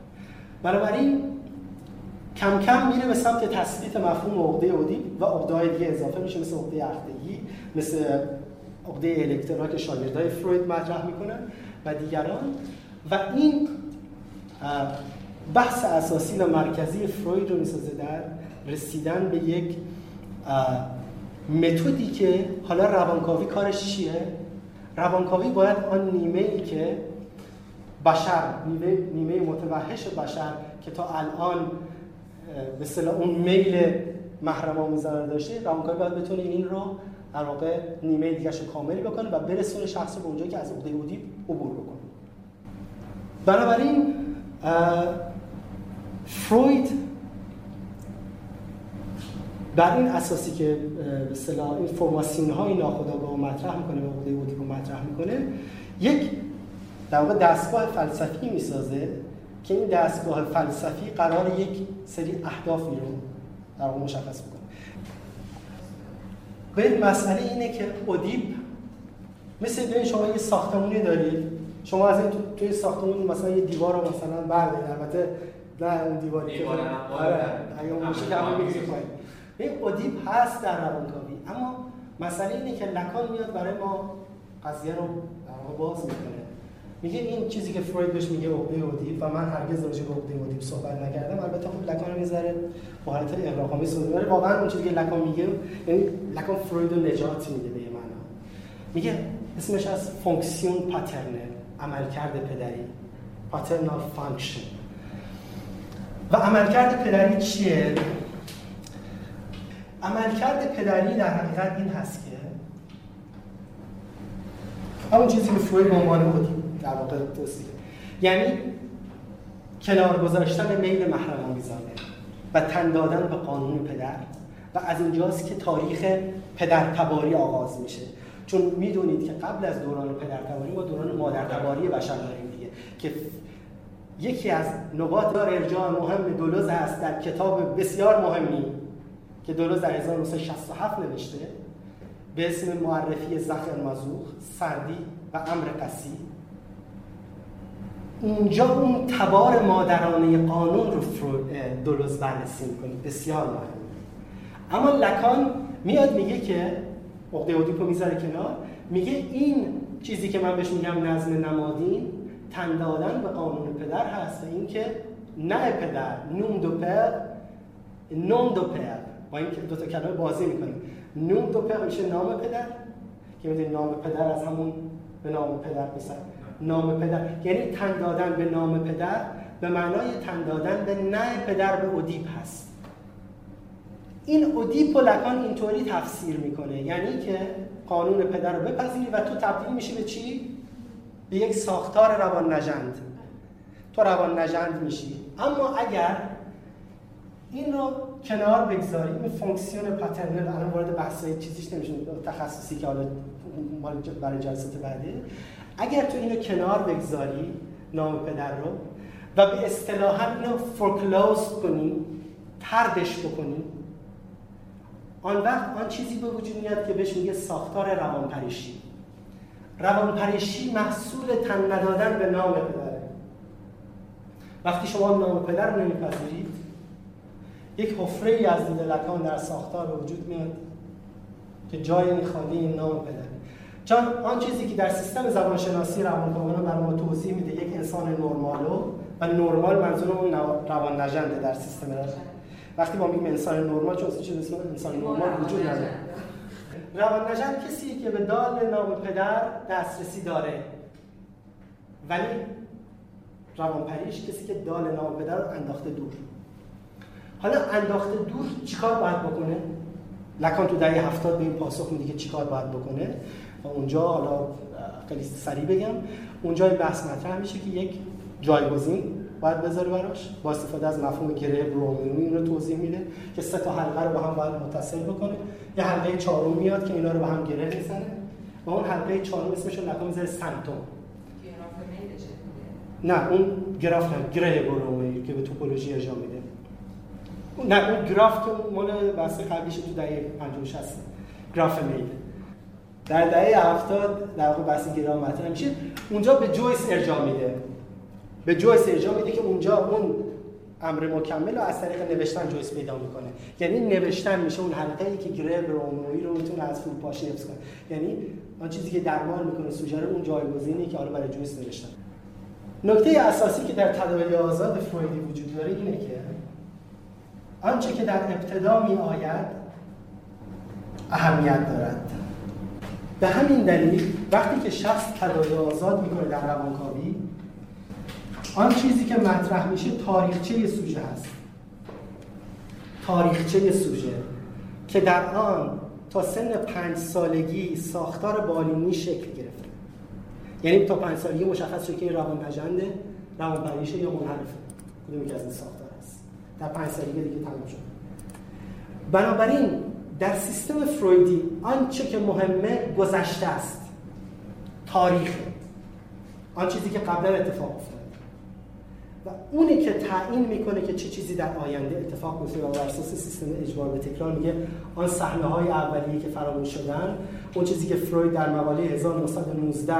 بنابراین کم کم میره به سمت تثبیت مفهوم عقده اودی و عقده دیگه اضافه میشه مثل عقده عقدگی مثل عقده الکترا که شاگردای فروید مطرح می‌کنن و دیگران. و این بحث اساسی و مرکزی فروید رو می‌سازه در رسیدن به یک متدی که حالا روانکاوی کارش چیه؟ روانکاوی باید آن نیمه ای که بشر نیمه, نیمه متوحش بشر که تا الان به صلاح اون میل محرم آمیزانه داشته روانکاوی باید بتونه این رو در واقع نیمه دیگه رو کامل بکنه و برسونه شخص رو به اونجایی که از عقده بودی عبور بکنه. بنابراین فروید بر این اساسی که به اصطلاح این فرماسیون های ناخودآگاه مطرح می‌کنه و عقده بودی رو مطرح می‌کنه یک در واقع دستگاه فلسفی می‌سازه که این دستگاه فلسفی قرار یک سری اهدافی رو در واقع مشخص می‌کنه به مسئله اینه که ادیب مثل ببین شما یه ساختمونی دارید شما از این تو توی ساختمون مثلا یه دیوار رو مثلا بردارید البته نه اون دیواری که آره اگه میشه که پایین. این ادیب هست در روانکاوی. اما مسئله اینه که لکان میاد برای ما قضیه رو باز می‌کنه. میگه این چیزی که فروید بهش میگه عقده ادیپ و من هرگز راجع به عقده ادیپ صحبت نکردم البته خب لکان رو می‌ذاره با حالت اغراق‌آمیز ولی واقعا اون چیزی که لکان میگه یعنی لکان فروید رو نجات میده به معنا. میگه اسمش از fonction paternelle عملکرد پدری. paternal function و عملکرد پدری چیه؟ عملکرد پدری در حقیقت این هست که همون چیزی که فروید به عنوان بودیم در واقع توصیف یعنی کنار گذاشتن میل محرمانگیزانه و تن دادن به قانون پدر و از اینجاست که تاریخ پدر تباری آغاز میشه. چون می‌دونید که قبل از دوران پدر تباری ما دوران مادر تباری بشر داریم دیگه که یکی از نقاط ارجاع مهم دولوز است در کتاب بسیار مهمی که دولوز در 1967 نوشته به اسم معرفی زخر مزوخ سردی و امر قسی اونجا اون تبار مادرانه قانون رو دولوز بررسی می‌کنه بسیار مهم. اما لکان میاد میگه که عقده رو می‌ذاره کنار میگه این چیزی که من بهش میگم نظم نمادین تن دادن به قانون پدر هست و اینکه نه پدر نوم دو پر نوم دو پر با اینکه دو تا کلمه بازی می‌کنیم. نوم دو پر میشه نام پدر که می‌دونید نام پدر از همون به نام پدر بسر نام پدر یعنی تن دادن به نام پدر به معنای تن دادن به نه پدر به ادیب هست. این ادیپ و لکان اینطوری تفسیر می‌کنه. یعنی که قانون پدر رو بپذیری و تو تبدیل میشی به چی؟ به یک ساختار روان نژند تو روان نژند میشی. اما اگر این رو کنار بگذاری این fonction paternelle الان وارد بحثای چیزیش نمیشه. تخصصی که حالا برای جلسات بعده اگر تو اینو کنار بگذاری نام پدر رو و به اصطلاح اینو foreclose کنی طردش بکنی آن وقت آن چیزی به وجود میاد که بهش میگه ساختار روانپریشی روانپریشی محصول تن ندادن به نام پدره. وقتی شما نام پدر رو نمیپذیرید یک حفره ای از دید لکان در ساختار به وجود میاد که جای این خالی این نام پدره چون آن چیزی که در سیستم زبانشناسی روانکاوانه بر ما توضیح میده یک انسان نرمالو و نرمال منظور اون روان نژنده در سیستم وقتی ما میگیم انسان نرمال چون چیز اسم انسان نرمال وجود نداره. روان نژند کسی که به دال نام پدر دسترسی داره ولی روان پریش کسی که دال نام پدر رو انداخته دور. حالا انداخته دور چیکار باید بکنه؟ لکان تو دهه هفتاد به این پاسخ میده که چیکار باید بکنه. و اونجا حالا خیلی سریع بگم. اونجا بحث مطرح میشه که یک جایگزین باید بذاره براش. با استفاده از مفهوم گره برومینی رو توضیح میده که سه تا حلقه رو با هم باید متصل بکنه. یه حلقه چهارم میاد که اینا رو با هم گره می‌زنه. و اون حلقه چهارم اسمش رو لکا می‌ذاره سمتوم. نه اون گراف نه گره برومینی که به توپولوژی ارجاع میده. نه اون گراف که مال بحث قبلیش تو دهه 50 60 گراف میل. در دهه 70 در واقع بحث گرام مطرح میشه اونجا به جویس ارجاع میده. به جویس ارجاع میده که اونجا اون امر مکمل رو از طریق نوشتن جویس پیدا می‌کنه. یعنی نوشتن میشه اون حلقه ای که گرب روموی رو می‌تونه از فروپاشی حفظ کنه. یعنی آن چیزی که درمان می‌کنه سوژه رو اون جایگزینی که حالا برای جویس نوشتن. نکته اساسی که در تداعی آزاد فرویدی وجود داره اینه که آنچه که در ابتدا می آید اهمیت دارد. به همین دلیل وقتی که شخص تداعی آزاد می‌کنه در روانکاوی آن چیزی که مطرح میشه تاریخچه سوژه هست. تاریخچه سوژه که در آن تا سن پنج سالگی ساختار بالینی شکل گرفته. یعنی تا پنج سالگی مشخص شد که این روان پریشه یا منحرفه کدومی که از این ساختار در پنج سالگی دیگه تمام شد. بنابراین در سیستم فرویدی آنچه که مهمه گذشته است. تاریخ. آن چیزی که قبلا اتفاق افتاد و اونی که تعیین می‌کنه که چه چیزی در آینده اتفاق میفته و بر اساس سیستم اجبار به تکرار میگه آن صحنه های اولیه که فراموش شدن اون چیزی که فروید در مقاله 1919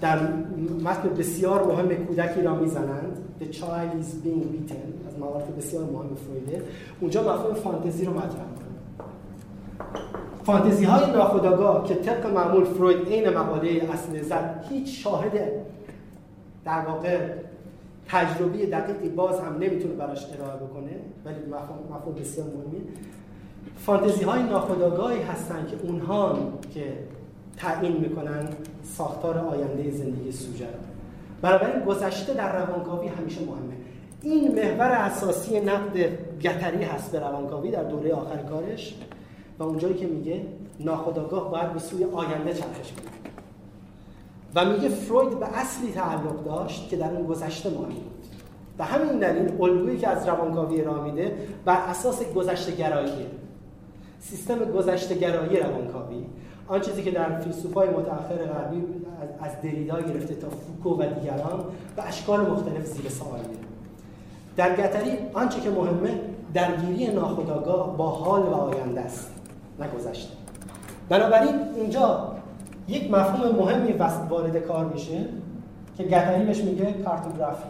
در متن بسیار مهم کودکی را می‌زنند The child is being beaten از موارد بسیار مهم فرویده. اونجا مفهوم فانتزی رو مطرح می‌کنه. فانتزی های ناخودآگاه که طبق معمول فروید عین مقاله اصل زد هیچ شاهد در واقع تجربی دقیقی باز هم نمی‌تونه براش ارائه بکنه ولی مفهوم بسیار مهمی فانتزی های ناخودآگاهی هستن که اونها که تعیین می‌کنن ساختار آینده زندگی سوژه رو. بنابراین گذشته در روانکاوی همیشه مهمه. این محور اساسی نقد گتری هست به روانکاوی در دوره آخر کارش و اونجایی که میگه ناخودآگاه باید به سوی آینده چرخش کنه و میگه فروید به اصلی تعلق داشت که در اون گذشته مهم بود و همین دلیل الگویی که از روانکاوی ارائه میده بر اساس گذشته گراییه. سیستم گذشته گرایی روانکاوی آن چیزی که در فیلسوفای متأخر غربی از دریدا گرفته تا فوکو و دیگران به اشکال مختلف زیر سوال در گتری آنچه که مهمه درگیری ناخودآگاه با حال و آینده است نه گذشته. بنابراین اینجا یک مفهوم مهمی وارد کار میشه که گتری بهش میگه کارتوگرافی.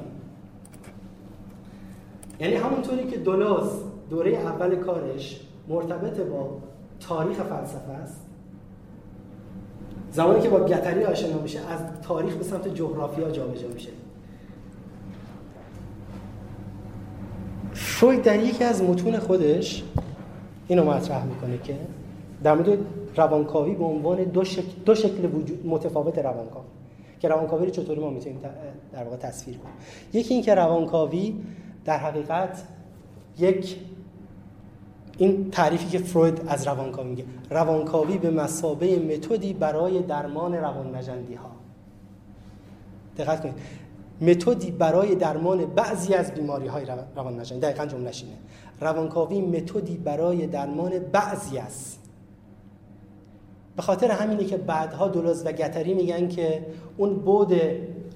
یعنی همونطوری که دولوز دوره اول کارش مرتبط با تاریخ فلسفه است. زمانی که با گتری آشنا میشه از تاریخ به سمت جغرافیا جابجا میشه. فروید در یکی از متون خودش اینو مطرح می‌کنه که در مورد روانکاوی به عنوان دو شکل, دو شکل وجود متفاوت روانکاوی. که روانکاوی رو چطوری ما می‌تونیم در واقع تصویر کنیم. یکی این که روانکاوی در حقیقت یک این تعریفی که فروید از روانکاوی میگه. روانکاوی به مسابه متدی برای درمان روان نجندی ها دقت کنید. متدی برای درمان بعضی از بیماری های روان نجندی دقیقا جملهش اینه. روانکاوی متدی برای درمان بعضی است به خاطر همینه که بعدها دولز و گتری میگن که اون بود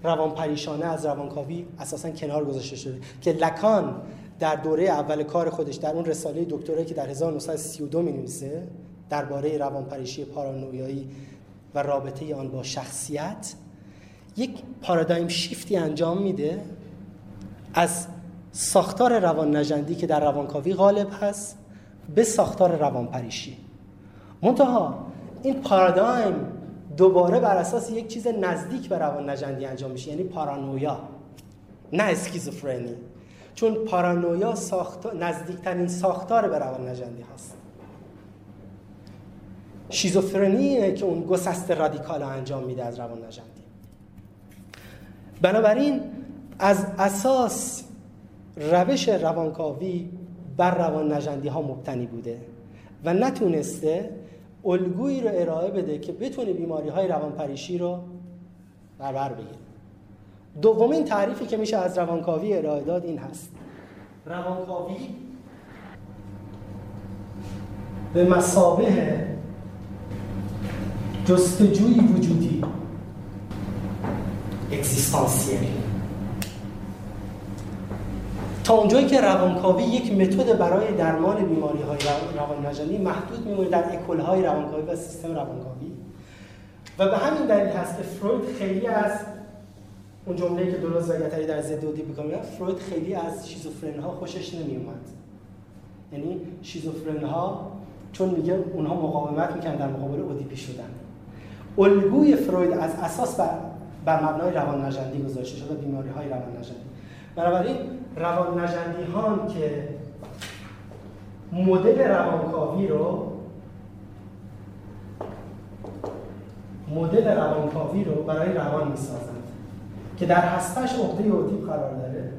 روان پریشانه از روانکاوی اساسا کنار گذاشته شده. که لکان در دوره اول کار خودش در اون رساله دکترایی که در 1932 می نویسه درباره روانپریشی پارانویایی و رابطه آن با شخصیت یک پارادایم شیفتی انجام میده از ساختار روان نجندی که در روانکاوی غالب هست به ساختار روانپریشی. منتها این پارادایم دوباره بر اساس یک چیز نزدیک به روان نجندی انجام میشه یعنی پارانویا نه اسکیزوفرنی. چون پارانویا ساخت... نزدیکترین ساختار به روان نجندی هست. شیزوفرنی که اون گسست رادیکال انجام میده از روان نجندی. بنابراین از اساس روش روانکاوی بر روان نجندی ها مبتنی بوده و نتونسته الگویی رو ارائه بده که بتونه بیماری های روانپریشی رو در بر بگیره. دومین تعریفی که میشه از روانکاوی ارائه داد این هست. روانکاوی به مسابه جستجوی وجودی اکزیستانسیل تا اونجایی که روانکاوی یک متد برای درمان بیماری های روان نجانی محدود میمونه در اکل های روانکاوی و سیستم روانکاوی. و به همین دلیل هست که فروید خیلی از اون جمله‌ای که دولوز و گتری در ضد اودیپ فروید خیلی از شیزوفرن ها خوشش نمیومد یعنی شیزوفرن ها چون میگه اونها مقاومت می‌کنن در مقابل اودیپی شدن. الگوی فروید از اساس بر, بر مبنای روان نجندی گذاشته شده بیماری های روان نجندی بنابراین روان نجندی ها که مدل روانکاوی رو مدل روانکاوی رو برای روان می‌سازند که در هستش عقده اوتیپ قرار داره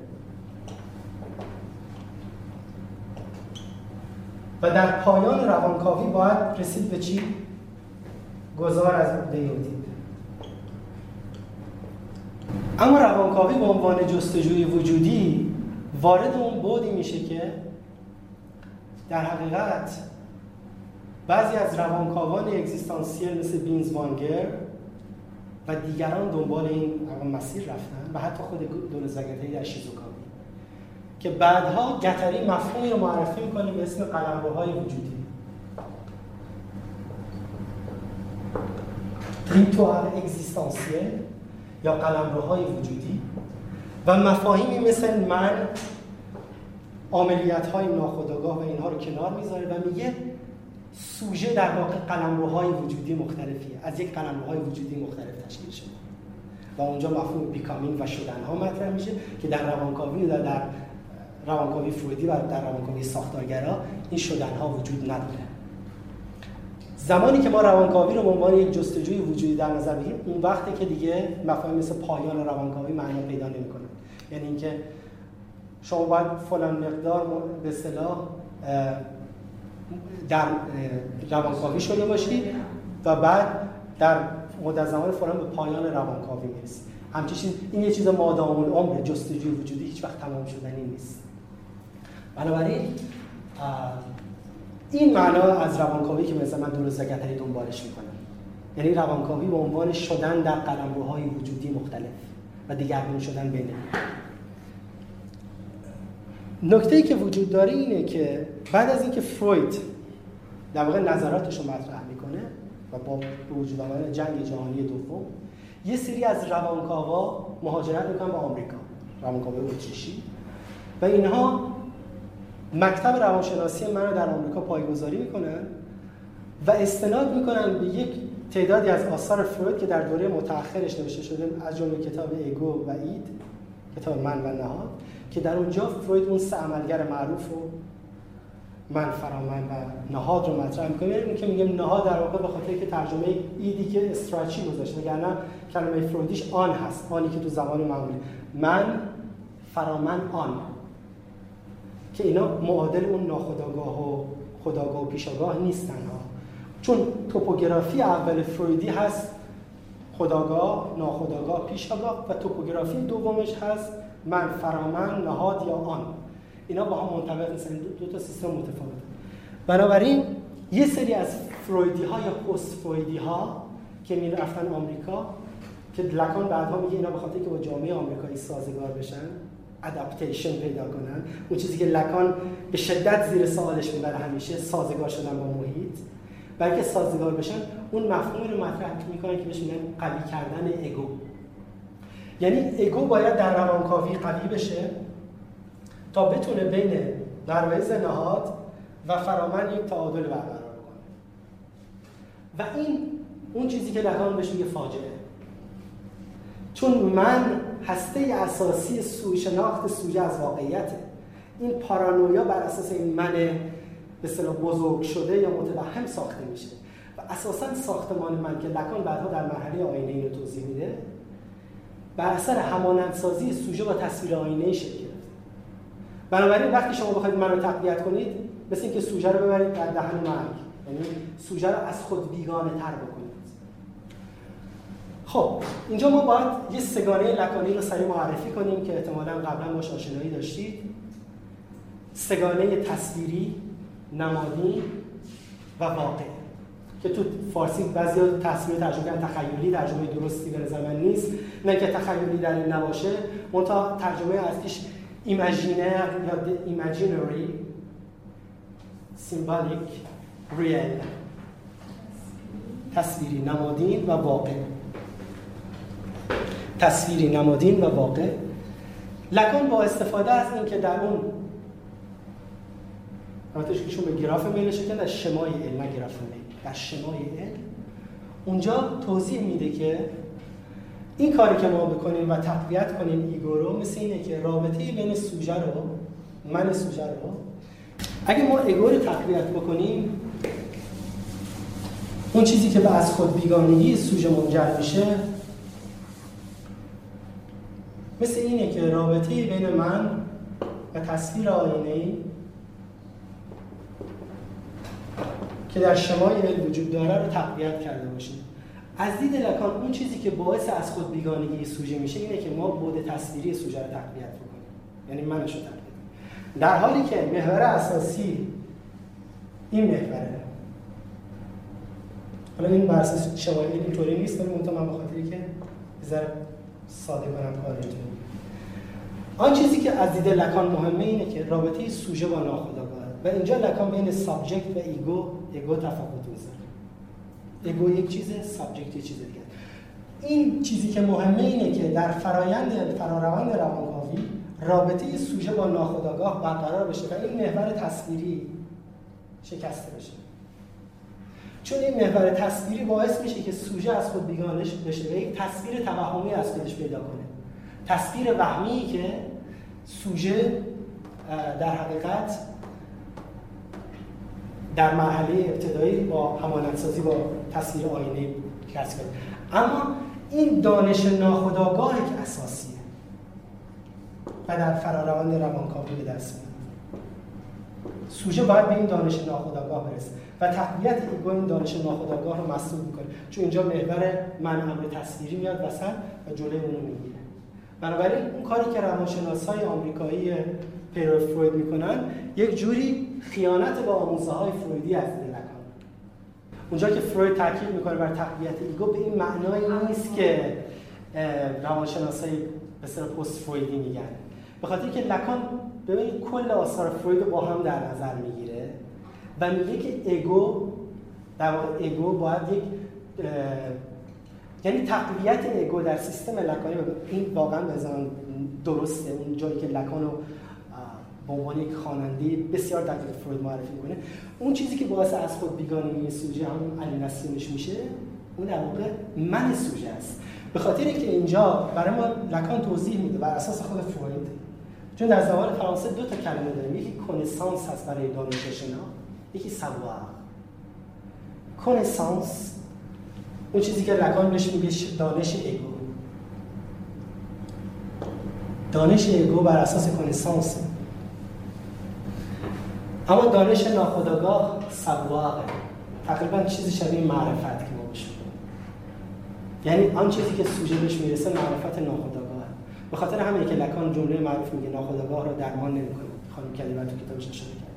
و در پایان روانکاوی باید رسید به چی؟ گذار از عقده اوتیپ اما روانکاوی به عنوان جستجوی وجودی وارد اون بودی میشه که در حقیقت بعضی از روانکاوان اگزیستانسیل مثل بینز وانگر و دیگران دنبال این مسیر رفتن و حتی خود دول زگتهی در شیزوکاوی. که بعدها گتری مفهومی رو معرفی می‌کنه به اسم قلمروهای وجودی. ریتوال اگزیستانسیل یا قلمروهای وجودی و مفاهیمی مثل من عملیات های ناخودآگاه و اینها رو کنار می‌ذاره و میگه سوژه در واقع قلمروهای وجودی مختلفیه. از یک قلمروهای وجودی مختلف تشکیل شده و اونجا مفهوم بیکامین و شدن ها مطرح میشه که در روانکاوی و در روانکاوی فرویدی و در روانکاوی ساختارگرا این شدن ها وجود نداره. زمانی که ما روانکاوی رو به عنوان یک جستجوی وجودی در نظر بگیریم اون وقتی که دیگه مفاهیم مثل پایان روانکاوی معنا پیدا نمی‌کنه یعنی اینکه شما باید فلان مقدار به اصطلاح در روانکاوی شده باشید و بعد در مدت زمان فلان به پایان روانکاوی می‌رسید همچنین این یه چیز مادام العمر جستجوی وجودی هیچ وقت تمام شدنی نیست. بنابراین این معنا از روانکاوی که مثلا من درست گتری دنبالش می‌کنم. یعنی روانکاوی به عنوان شدن در قلمروهای وجودی مختلف و دیگرگون شدن بین نکته ای که وجود داره اینه که بعد از اینکه فروید در واقع نظراتش رو مطرح و با وجود آمدن جنگ جهانی دوم یه سری از روانکاوا مهاجرت می‌کنن به آمریکا روانکاوای اتریشی. و اینها مکتب روانشناسی من رو در آمریکا پایگذاری می‌کنن و استناد می‌کنن به یک تعدادی از آثار فروید که در دوره متأخرش نوشته شده از جمله کتاب ایگو و اید کتاب من و نهاد که در اونجا فروید اون سه عملگر معروف رو من فرامن و نهاد رو مطرح می‌کنه. که میگم نهاد در واقع به خاطر که ترجمه ایدی که استراچی گذاشته وگرنه کلمه فرویدیش آن هست آنی که تو زبان معمولی. من فرامن آن. که اینا معادل اون ناخداگاه و خداگاه و پیشاگاه نیستن ها. چون توپوگرافی اول فرویدی هست خداگاه ناخداگاه پیشاگاه و توپوگرافی دومش هست من فرامن نهاد یا آن. اینا با هم منطبق نیستن. دو, تا سیستم متفاوت بنابراین یه سری از فرویدی ها یا پست فرویدی ها که می رفتن آمریکا که لکان بعدها میگه اینا به خاطر که با جامعه آمریکایی سازگار بشن ادپتیشن پیدا کنن. اون چیزی که لکان به شدت زیر سوالش می‌بره همیشه سازگار شدن با محیط. بلکه سازگار بشن اون مفهومی رو مطرح می‌کنن که بهش میگن قوی کردن اگو یعنی اگو باید در روانکاوی قوی بشه. تا بتونه بین درویز نهاد و فرامن یک تعادل برقرار کنه. و این اون چیزی که لکان بهش میگه فاجعه. چون من هسته اساسی سوی شناخت سوژه از واقعیته. این پارانویا بر اساس این من به بزرگ شده یا متوهم ساخته میشه. و اساسا ساختمان من که لکان بعدها در مرحله آینه اینو توضیح میده بر اثر همانندسازی سوژه با تصویر آینه شکل بنابراین وقتی شما بخواید من رو تقویت کنید مثل اینکه سوژه رو ببرید در دهن مرگ. یعنی سوژه رو از خود بیگانه تر بکنید. خب اینجا ما باید یه سه‌گانه لکانی رو سریع معرفی کنیم که احتمالا قبلا باش آشنایی داشتید. سه‌گانه تصویری نمادین و واقع. که تو فارسی بعضی تصویر ترجمه کردن تخیلی ترجمه درستی به نظر من نیست. نه که تخیلی در این نباشه منتها ترجمه اصلیش imaginaire یا imaginary symbolic ریل تصویری نمادین و واقع تصویری نمادین و واقع لکن با استفاده از این که در اون رابطش که به گراف میل شکل در شمای علم گراف میل. در شمای علم. اونجا توضیح میده که این کاری که ما بکنیم و تقویت کنیم ایگو رو مثل اینه که رابطه بین سوژه رو من سوژه رو اگه ما ایگو رو تقویت بکنیم اون چیزی که به از خود بیگانگی سوژه منجر میشه مثل اینه که رابطه بین من و تصویر آینه که در شمای وجود داره رو تقویت کرده باشیم. از دید لکان اون چیزی که باعث از خود بیگانگی سوژه میشه اینه که ما بود تصویری سوژه رو تقویت بکنیم. یعنی منش رو تقویت در حالی که محور اساسی این محوره. حالا این بر اساس شمای L اینطوری نیست ولی من به خاطری که بذار ساده کنم کار آن چیزی که از دید لکان مهمه اینه که رابطه سوژه با ناخودآگاه. و اینجا لکان بین subject و ego ego تفاوت می‌ذاره. ego یک چیزه subject یک چیز دیگه. این چیزی که مهمه اینه که در فرایند فراروند روانکاوی رابطه سوژه با ناخودآگاه برقرار بشه و این محور تصویری شکسته بشه. چون این محور تصویری باعث میشه که سوژه از خود بیگانش بشه و یک تصویر توهمی از خودش پیدا کنه. تصویر وهمی که سوژه در حقیقت در مرحله ابتدایی با همانندسازی با تصویر آینه کسب اما این دانش ناخودآگاه که اساسیه و در فراروند روانکاوی به دست میاد. سوژه باید به این دانش ناخودآگاه برسه و تقویت ایگو این دانش ناخودآگاه رو مسئول می‌کنه. چون اینجا محور من امر تصویری میاد وسط و جلوی اونو می‌گیره. بنابراین اون کاری که روانشناسای آمریکایی پیرو فروید می‌کنن یک جوری خیانت به آموزه های فرویدی از دل اونجا که فروید تاکید می‌کنه بر تقویت ego به این معنای نیست که روانشناسای به سر پست فرویدی میگن. به خاطر که لکان ببینید کل آثار فروید با هم در نظر می‌گیره و میگه که ego در واقع ego باید یک یعنی تقویت ego در سیستم لکانی این واقعا بزن درسته اون جایی که لکان رو به عنوان یک خواننده بسیار دقیق فروید معرفی می‌کنه اون چیزی که باعث از خود بیگانگی سوژه هم aliénation ش میشه اون در واقع من سوژه است. به خاطر اینکه اینجا برای ما لکان توضیح میده بر اساس خود فروید چون در زبان فرانسه دو تا کلمه داریم یکی connaissance هست برای دانش شنا یکی savoir. connaissance اون چیزی که لکان بهش میگه دانش ego. دانش ego بر اساس connaissance. اما دانش ناخودآگاه سواقه. تقریبا چیزی شبیه معرفت که ما بشه یعنی آن چیزی که سوژه بهش می‌رسه معرفت ناخودآگاه. به خاطر همین که لکان جمله معروف میگه ناخودآگاه رو درمان نمی‌کنه خانم کلیمت تو کتابش اشاره کرده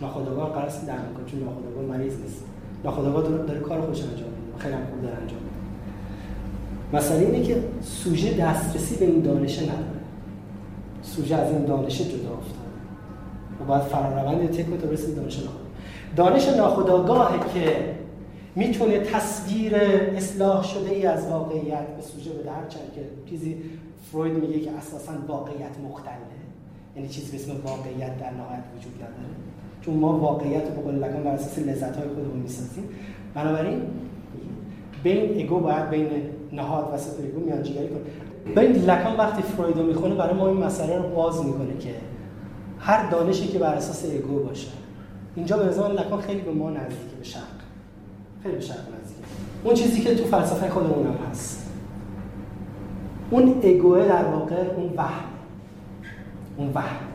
ناخودآگاه است درمان کنه چون ناخودآگاه مریض نیست. ناخودآگاه داره, کار خودش انجام میده. خیلی خوب داره انجام میده. مسئله اینه که سوژه دسترسی به این دانش نداره. سوژه از این دانش جدا افتاده و باید فراروند تک تا برسید دانش ناخودآگاه دانش ناخودآگاهه که می‌تونه تصویر اصلاح شده ای از واقعیت به سوژه بده. هرچند که چیزی فروید میگه که اساسا واقعیت مختله. یعنی چیزی به اسم واقعیت در نهایت وجود نداره. چون ما واقعیت رو به قول لگان بر اساس لذت های خودمون می‌سازیم. بنابراین بین ایگو باید بین نهاد و super ego میانجیگری کنه. ببین لکان وقتی فروید رو می‌خونه برای ما این مسئله رو باز می‌کنه که هر دانشی که بر اساس ego باشه. اینجا به نظر لکان خیلی به ما نزدیکه به شرق. خیلی به شرق نزدیکه اون چیزی که تو فلسفه خودمون هم هست. اون ego ه در واقع اون وهم. اون وهم.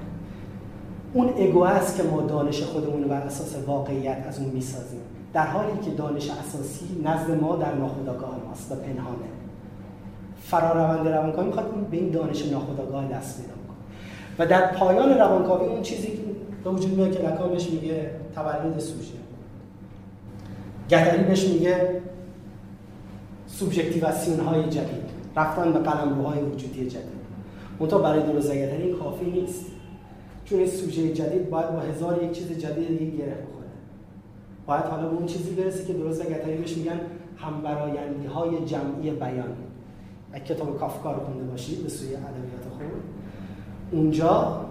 اون ego است که ما دانش خودمون رو بر اساس واقعیت از اون می‌سازیم. در حالی که دانش اساسی نزد ما در ناخودآگاه ماست و پنهانه. فراروند روانکاوی می‌خواد به این دانش ناخودآگاه دست پیدا و در پایان روانکاوی اون چیزی به وجود میاد که لکان بهش میگه تولد سوژه. گتری بهش میگه سوبژکتیواسیون های جدید رفتن به قلمروهای وجودی جدید. منتها برای درست گتری کافی نیست. چون این سوژه جدید باید با هزار یک چیز جدید دیگه گره بخوره. باید حالا به اون چیزی برسه که درست گتری بهش میگن همبرایندی های جمعی بیان. اگه کتاب کافکا رو خونده باشید به سوی ادبیات. اونجا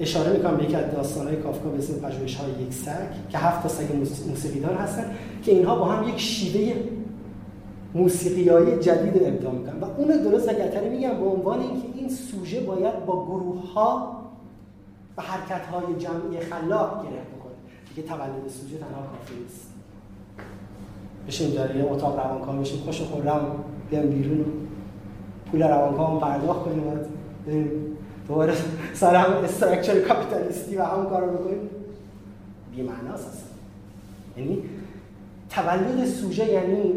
اشاره می‌کنم به یکی از داستانهای کافکا به اسم پژوهش های یک سگ که هفت تا سگ موسیقیدار هستن که اینها با هم یک شیوه موسیقیایی جدید ابداع می‌کنن. و اون درست و میگن به عنوان اینکه این سوژه باید با گروه ها و حرکت های جمعی خلاق گره بکنه. دیگه تولد سوژه تنها کافی نیست. بشین داره یه اتاق روانکاوی بشین. خوش خورم بیام بیرون. پول روانکاو پرداخت کنیم. دوباره سر هم استرکچر کاپیتالیستی و همون کار رو بکنیم بیمعناست اصلا. یعنی تولد سوژه یعنی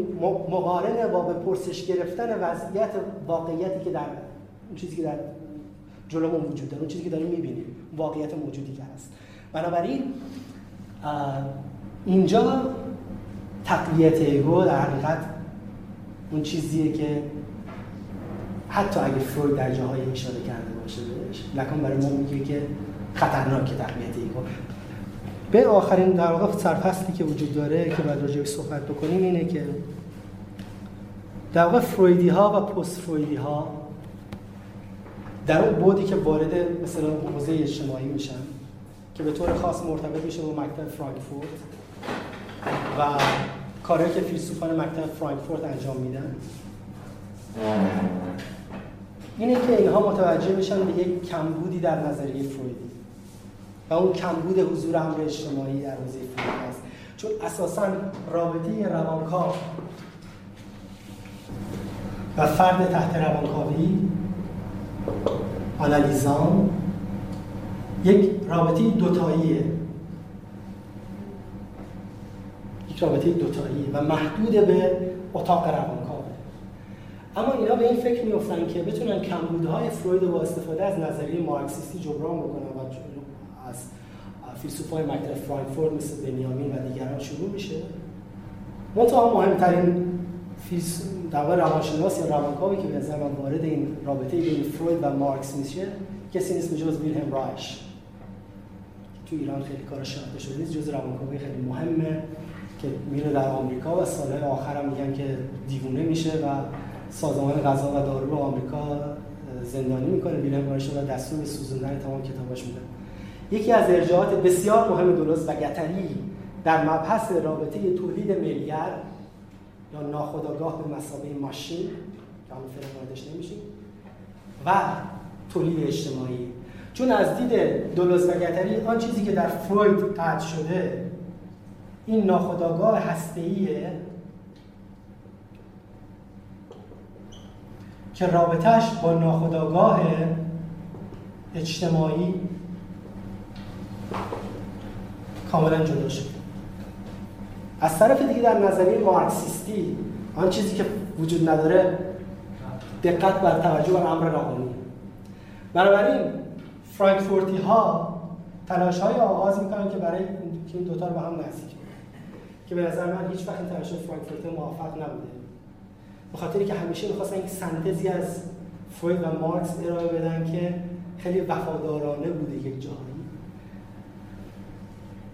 مقارن با به پرسش گرفتن وضعیت واقعیتی که در اون چیزی که در جلومون وجود داره اون چیزی که داریم می‌بینیم واقعیت موجودی که هست. بنابراین اینجا تقویت ego در حقیقت اون چیزیه که حتی اگه فروید در جاهای اشاره کرده باشه بهش لکن برای ما میگه که خطرناکه تقویت ego به آخرین در واقع سرفصلی که وجود داره که بعد راجعش صحبت بکنیم اینه که در واقع فرویدی ها و پست فرویدی ها در اون بودی که وارد مثلا حوزه اجتماعی میشن که به طور خاص مرتبط میشه با مکتب فرانکفورت و کاری که فیلسوفان مکتب فرانکفورت انجام میدن. اینه که اینها متوجه میشن به یک کمبودی در نظریه فرویدی و اون کمبود حضور امر اجتماعی در حوزه فروید است چون اساسا رابطه روانکاو و فرد تحت روانکاوی آنالیزان یک رابطه دوتاییه یک رابطه دوتاییه و محدود به اتاق روانکاوه اما اینا به این فکر میفتن که بتونن کمبودهای فروید با استفاده از نظریه مارکسیستی جبران بکنن و از فیلسوفای مکتب فرانکفورت مثل بنیامین و دیگران شروع میشه. منتها مهمترین در روانشناس یا روانکاوی که به نظر من وارد این رابطه بین فروید و مارکس میشه کسی نیست جز ویلهم رایش. تو ایران خیلی کار شناخته شده نیست جز روانکاوی خیلی مهمه که میره در آمریکا و سالهای آخر هم میگن که دیوونه میشه و سازمان غذا و دارو آمریکا زندانی می‌کنه. ویلهم رایش و دستور به سوزوندن تمام کتاباش میده. یکی از ارجاعات بسیار مهم دولوز و گتری در مبحث رابطه تولید ملیت یا ناخداگاه به مسابقه ماشین که همون فعلا واردش نمیشیم و تولید اجتماعی. چون از دید دولوز و گتری آن چیزی که در فروید قطع شده این ناخداگاه هسته‌ایه که رابطهش با ناخداگاه اجتماعی کاملا جدا شد. از طرف دیگه در نظریه مارکسیستی آن چیزی که وجود نداره دقت بر توجه بر امر روانی. بنابراین فرانکفورتی ها تلاش های آغاز می‌کنن که برای که این دوتا رو به هم نزدیک که به نظر من هیچ وقت این تلاش فرانکفورت موفق نبوده. به خاطری که همیشه می‌خواستن یک سنتزی از فروید و مارکس ارائه بدن که خیلی وفادارانه بوده یک جایی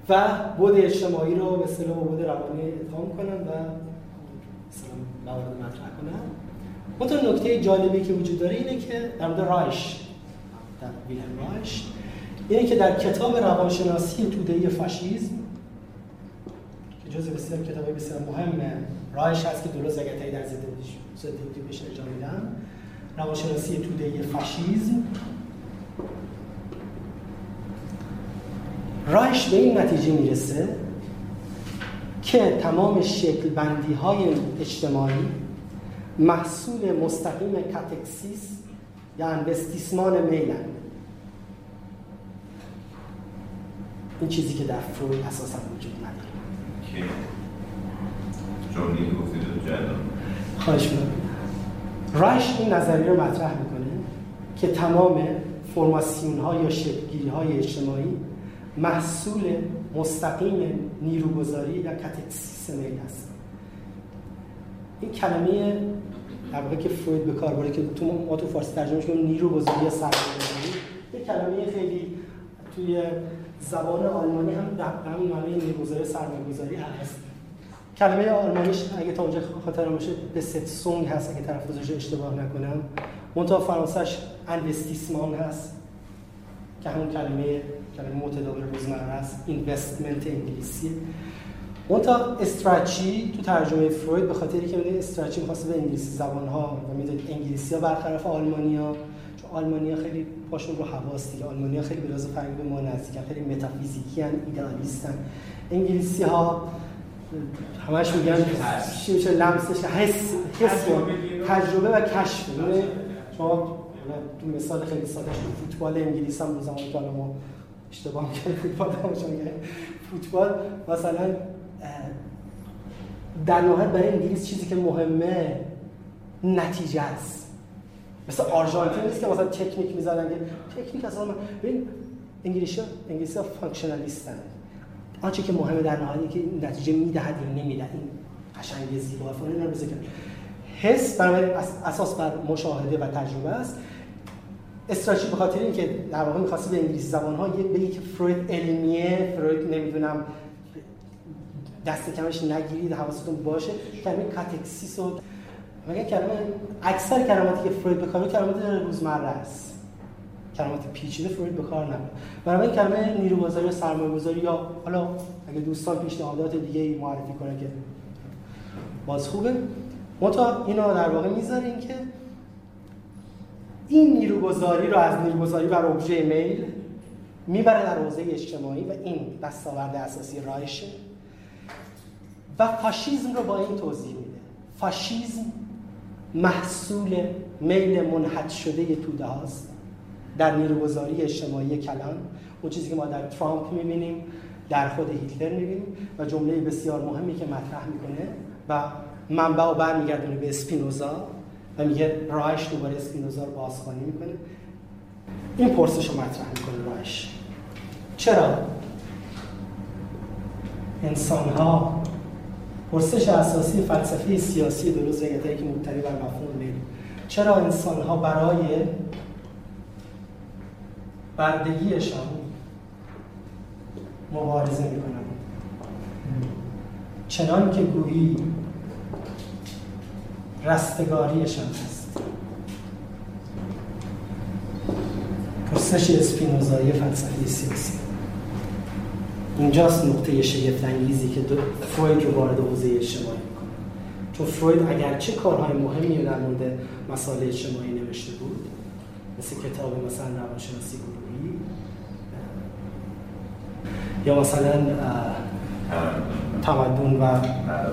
و بود اجتماعی رو به اصطلاح بود روانی اتهام کنن و مثلا موارد مطرح کنن. منتها نکته جالبی که وجود داره اینه که در مورد رایش در ویلهم رایش اینه که در کتاب روانشناسی توده فاشیسم که جز بسیار کتاب بسیار مهم رایش هست که دولو زگتایی در زندگی بهش ارجاع میدن روانشناسی توده فاشیسم رایش به این نتیجه می‌رسه که تمام شکل بندی های اجتماعی محصول مستقیم کاتکسیس یا انوستیسمان میلن. این چیزی که در فروید اساسا وجود نداره. که گفتید خواهش رایش این نظریه رو مطرح می‌کنه که تمام فرماسیون ها یا شکلگیری های اجتماعی محصول مستقیم نیروگذاری یا کاتکسیس میل است. این کلمه در واقع که فروید به کار برده که تو ما تو فارسی ترجمه کنیم نیروگذاری یا سرمایه‌گذاری یک کلمه خیلی توی زبان آلمانی هم در همین معنی نیروگذاری سرمایه‌گذاری هست. کلمه آلمانیش اگه تا اونجا خاطرم باشه به ست سونگ هست اگه تلفظش اشتباه نکنم. منتها فرانسهش انوستیسمان هست که همون کلمه کلمه متداول روزمره است اینوستمنت انگلیسی. تا استرچی تو ترجمه فروید به خاطری که میگه استرچی می‌خواسته به انگلیسی زبان ها و می‌دونید انگلیسی ها برخلاف آلمانیا چون آلمانیا خیلی پاشون رو حواس دیگه. آلمانیا خیلی به لحاظ فرهنگی به ما نزدیکن خیلی متافیزیکی ان ایدئالیستن انگلیسی ها همش میگن چی میشه لمسش حس حس تجربه و کشف. شما تو مثال خیلی ساده فوتبال انگلیس هم زمان که ما اشتباه می‌کنه فوتبال فوتبال مثلا در نهایت برای انگلیس چیزی که مهمه نتیجه است. مثل آرژانتین نیست که مثلا تکنیک می‌زنن تکنیک اصلا ببین انگلیسی انگلیسی ها functionalist ن. آنچه که مهمه در نهایت که نتیجه می‌دهد یا نمی‌دهد. این قشنگ زیبا فلان اینا حس برای اساس بر مشاهده و تجربه است. استراتژی به خاطر اینکه در واقع می‌خواسته به انگلیسی زبان ها یه بگی که فروید علمیه فروید نمی‌دونم دست کمش نگیرید حواستون باشه کلمه کاتکسیس و مگه کلمه اکثر کلماتی که فروید به کار کلمات روزمره است. کلمات پیچیده فروید به کار نمی‌بره برای کلمه نیروگذاری و سرمایه‌گذاری یا حالا اگه دوستان پیشنهادات دیگه معرفی کنه که باز خوبه متا اینو در واقع می‌ذاریم که این نیروگذاری رو از نیروگذاری بر ابژه میل می‌بره در حوزه اجتماعی و این دستاورد اساسی رایشه و فاشیزم رو با این توضیح میده. فاشیزم محصول میل منحط شده توده هاست. در نیروگذاری اجتماعی کلان اون چیزی که ما در ترامپ می‌بینیم در خود هیتلر می‌بینیم و جمله بسیار مهمی که مطرح می‌کنه و منبع و برمیگردونه به اسپینوزا و میگه رایش دوباره اسپینوزا رو بازخوانی می‌کنه. این پرسش رو مطرح می‌کنه رایش. چرا؟ انسان ها پرسش اساسی فلسفه سیاسی درست که مبتنی بر مفهوم چرا انسان ها برای بردگیشان مبارزه می‌کنن چنان که گویی رستگاریشان هست. پرسش اسپینوزایی فلسفه سیاسی. اینجاست نقطه شگفت انگیزی که فروید رو وارد حوزه اجتماعی می‌کنه. چون فروید اگرچه کارهای مهمی در مورد مسائل اجتماعی نوشته بود مثل کتاب مثلا روانشناسی گروهی یا مثلا تمدن و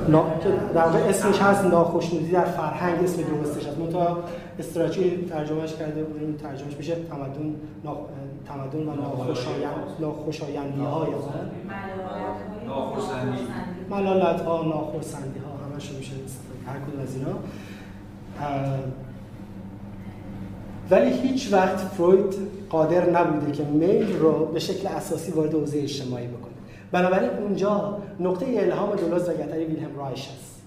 نا... در واقع اسمش هست ناخشنودی در فرهنگ اسم درستش هست. منتها استراتژی ترجمهش کرده بودیم ترجمهش میشه تمدن نا... تمدن و ناخوشایند ناخوشایندی های ملالت ها ناخرسندی ها همش میشه هر کدوم از اینا. ولی هیچ وقت فروید قادر نبوده که میل رو به شکل اساسی وارد حوزه اجتماعی بکنه. بنابراین اونجا نقطه الهام دولوز و گتری ویلهم رایش است.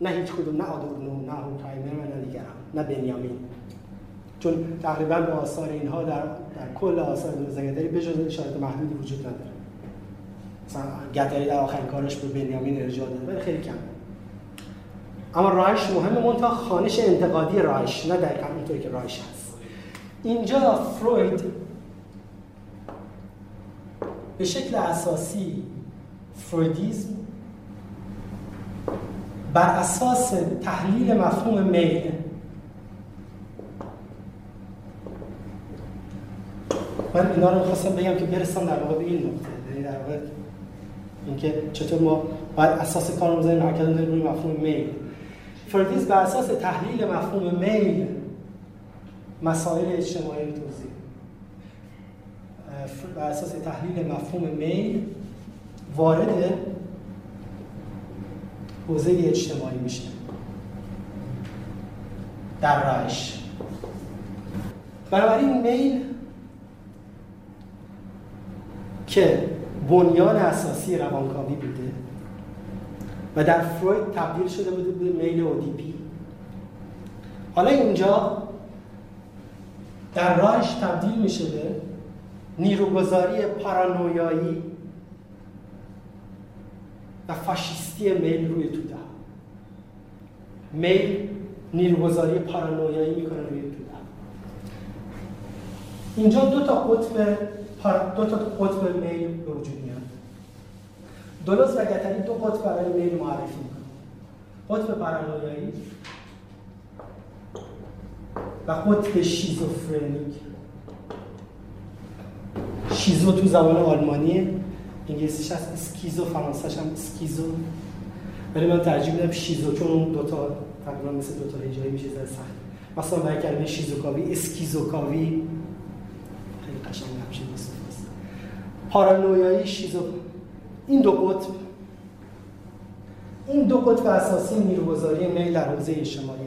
نه هیچ کدوم نه آدورنو نه هوکایمر و نه دیگران نه بنیامین. چون تقریبا با آثار اینها در, در کل آثار دولوز و گتری بجز اشارات محدودی وجود نداره. مثلا گتری در آخرین کارش به بنیامین ارجاع داده ولی خیلی کم. اما رایش مهم منتها خانش انتقادی رایش نه دقیقا اینطوری که رایش هست. اینجا فروید به شکل اساسی فرویدیزم بر اساس تحلیل مفهوم میل. من اینا رو خواستم بگم که برسم در واقع به این نقطه یعنی در واقع اینکه چطور ما باید اساس کار رو بزنیم حرکت مفهوم میل. فرویدیزم بر اساس تحلیل مفهوم میل مسائل اجتماعی رو توضیح بر اساس تحلیل مفهوم میل وارد حوزه اجتماعی میشه. در رایش. بنابراین میل که بنیان اساسی روانکاوی بوده و در فروید تبدیل شده بوده به میل اودیپی حالا اینجا در رایش تبدیل میشه به نیروگذاری پارانویایی و فاشیستی میل روی توده میل نیروگذاری پارانویایی می‌کنه روی توده اینجا دو تا قطب دو تا قطب میل به وجود میاد. دولوز و گتری دو قطب برای میل معرفی می‌کنه. قطب پارانویایی و قطب شیزوفرنیک. شیزو تو زبان آلمانی انگلیسیش هست اسکیزو فرانسهش هم اسکیزو. ولی من ترجیح میدم شیزو چون اون دوتا تقریبا مثل دوتا هجایی میشه زر سخت. مثلا برای کلمه شیزوکاوی اسکیزوکاوی خیلی قشنگ همشه نیست پارانویایی شیزو. این دو قطب این دو قطب اساسی نیروگذاری میل در حوزه اجتماعی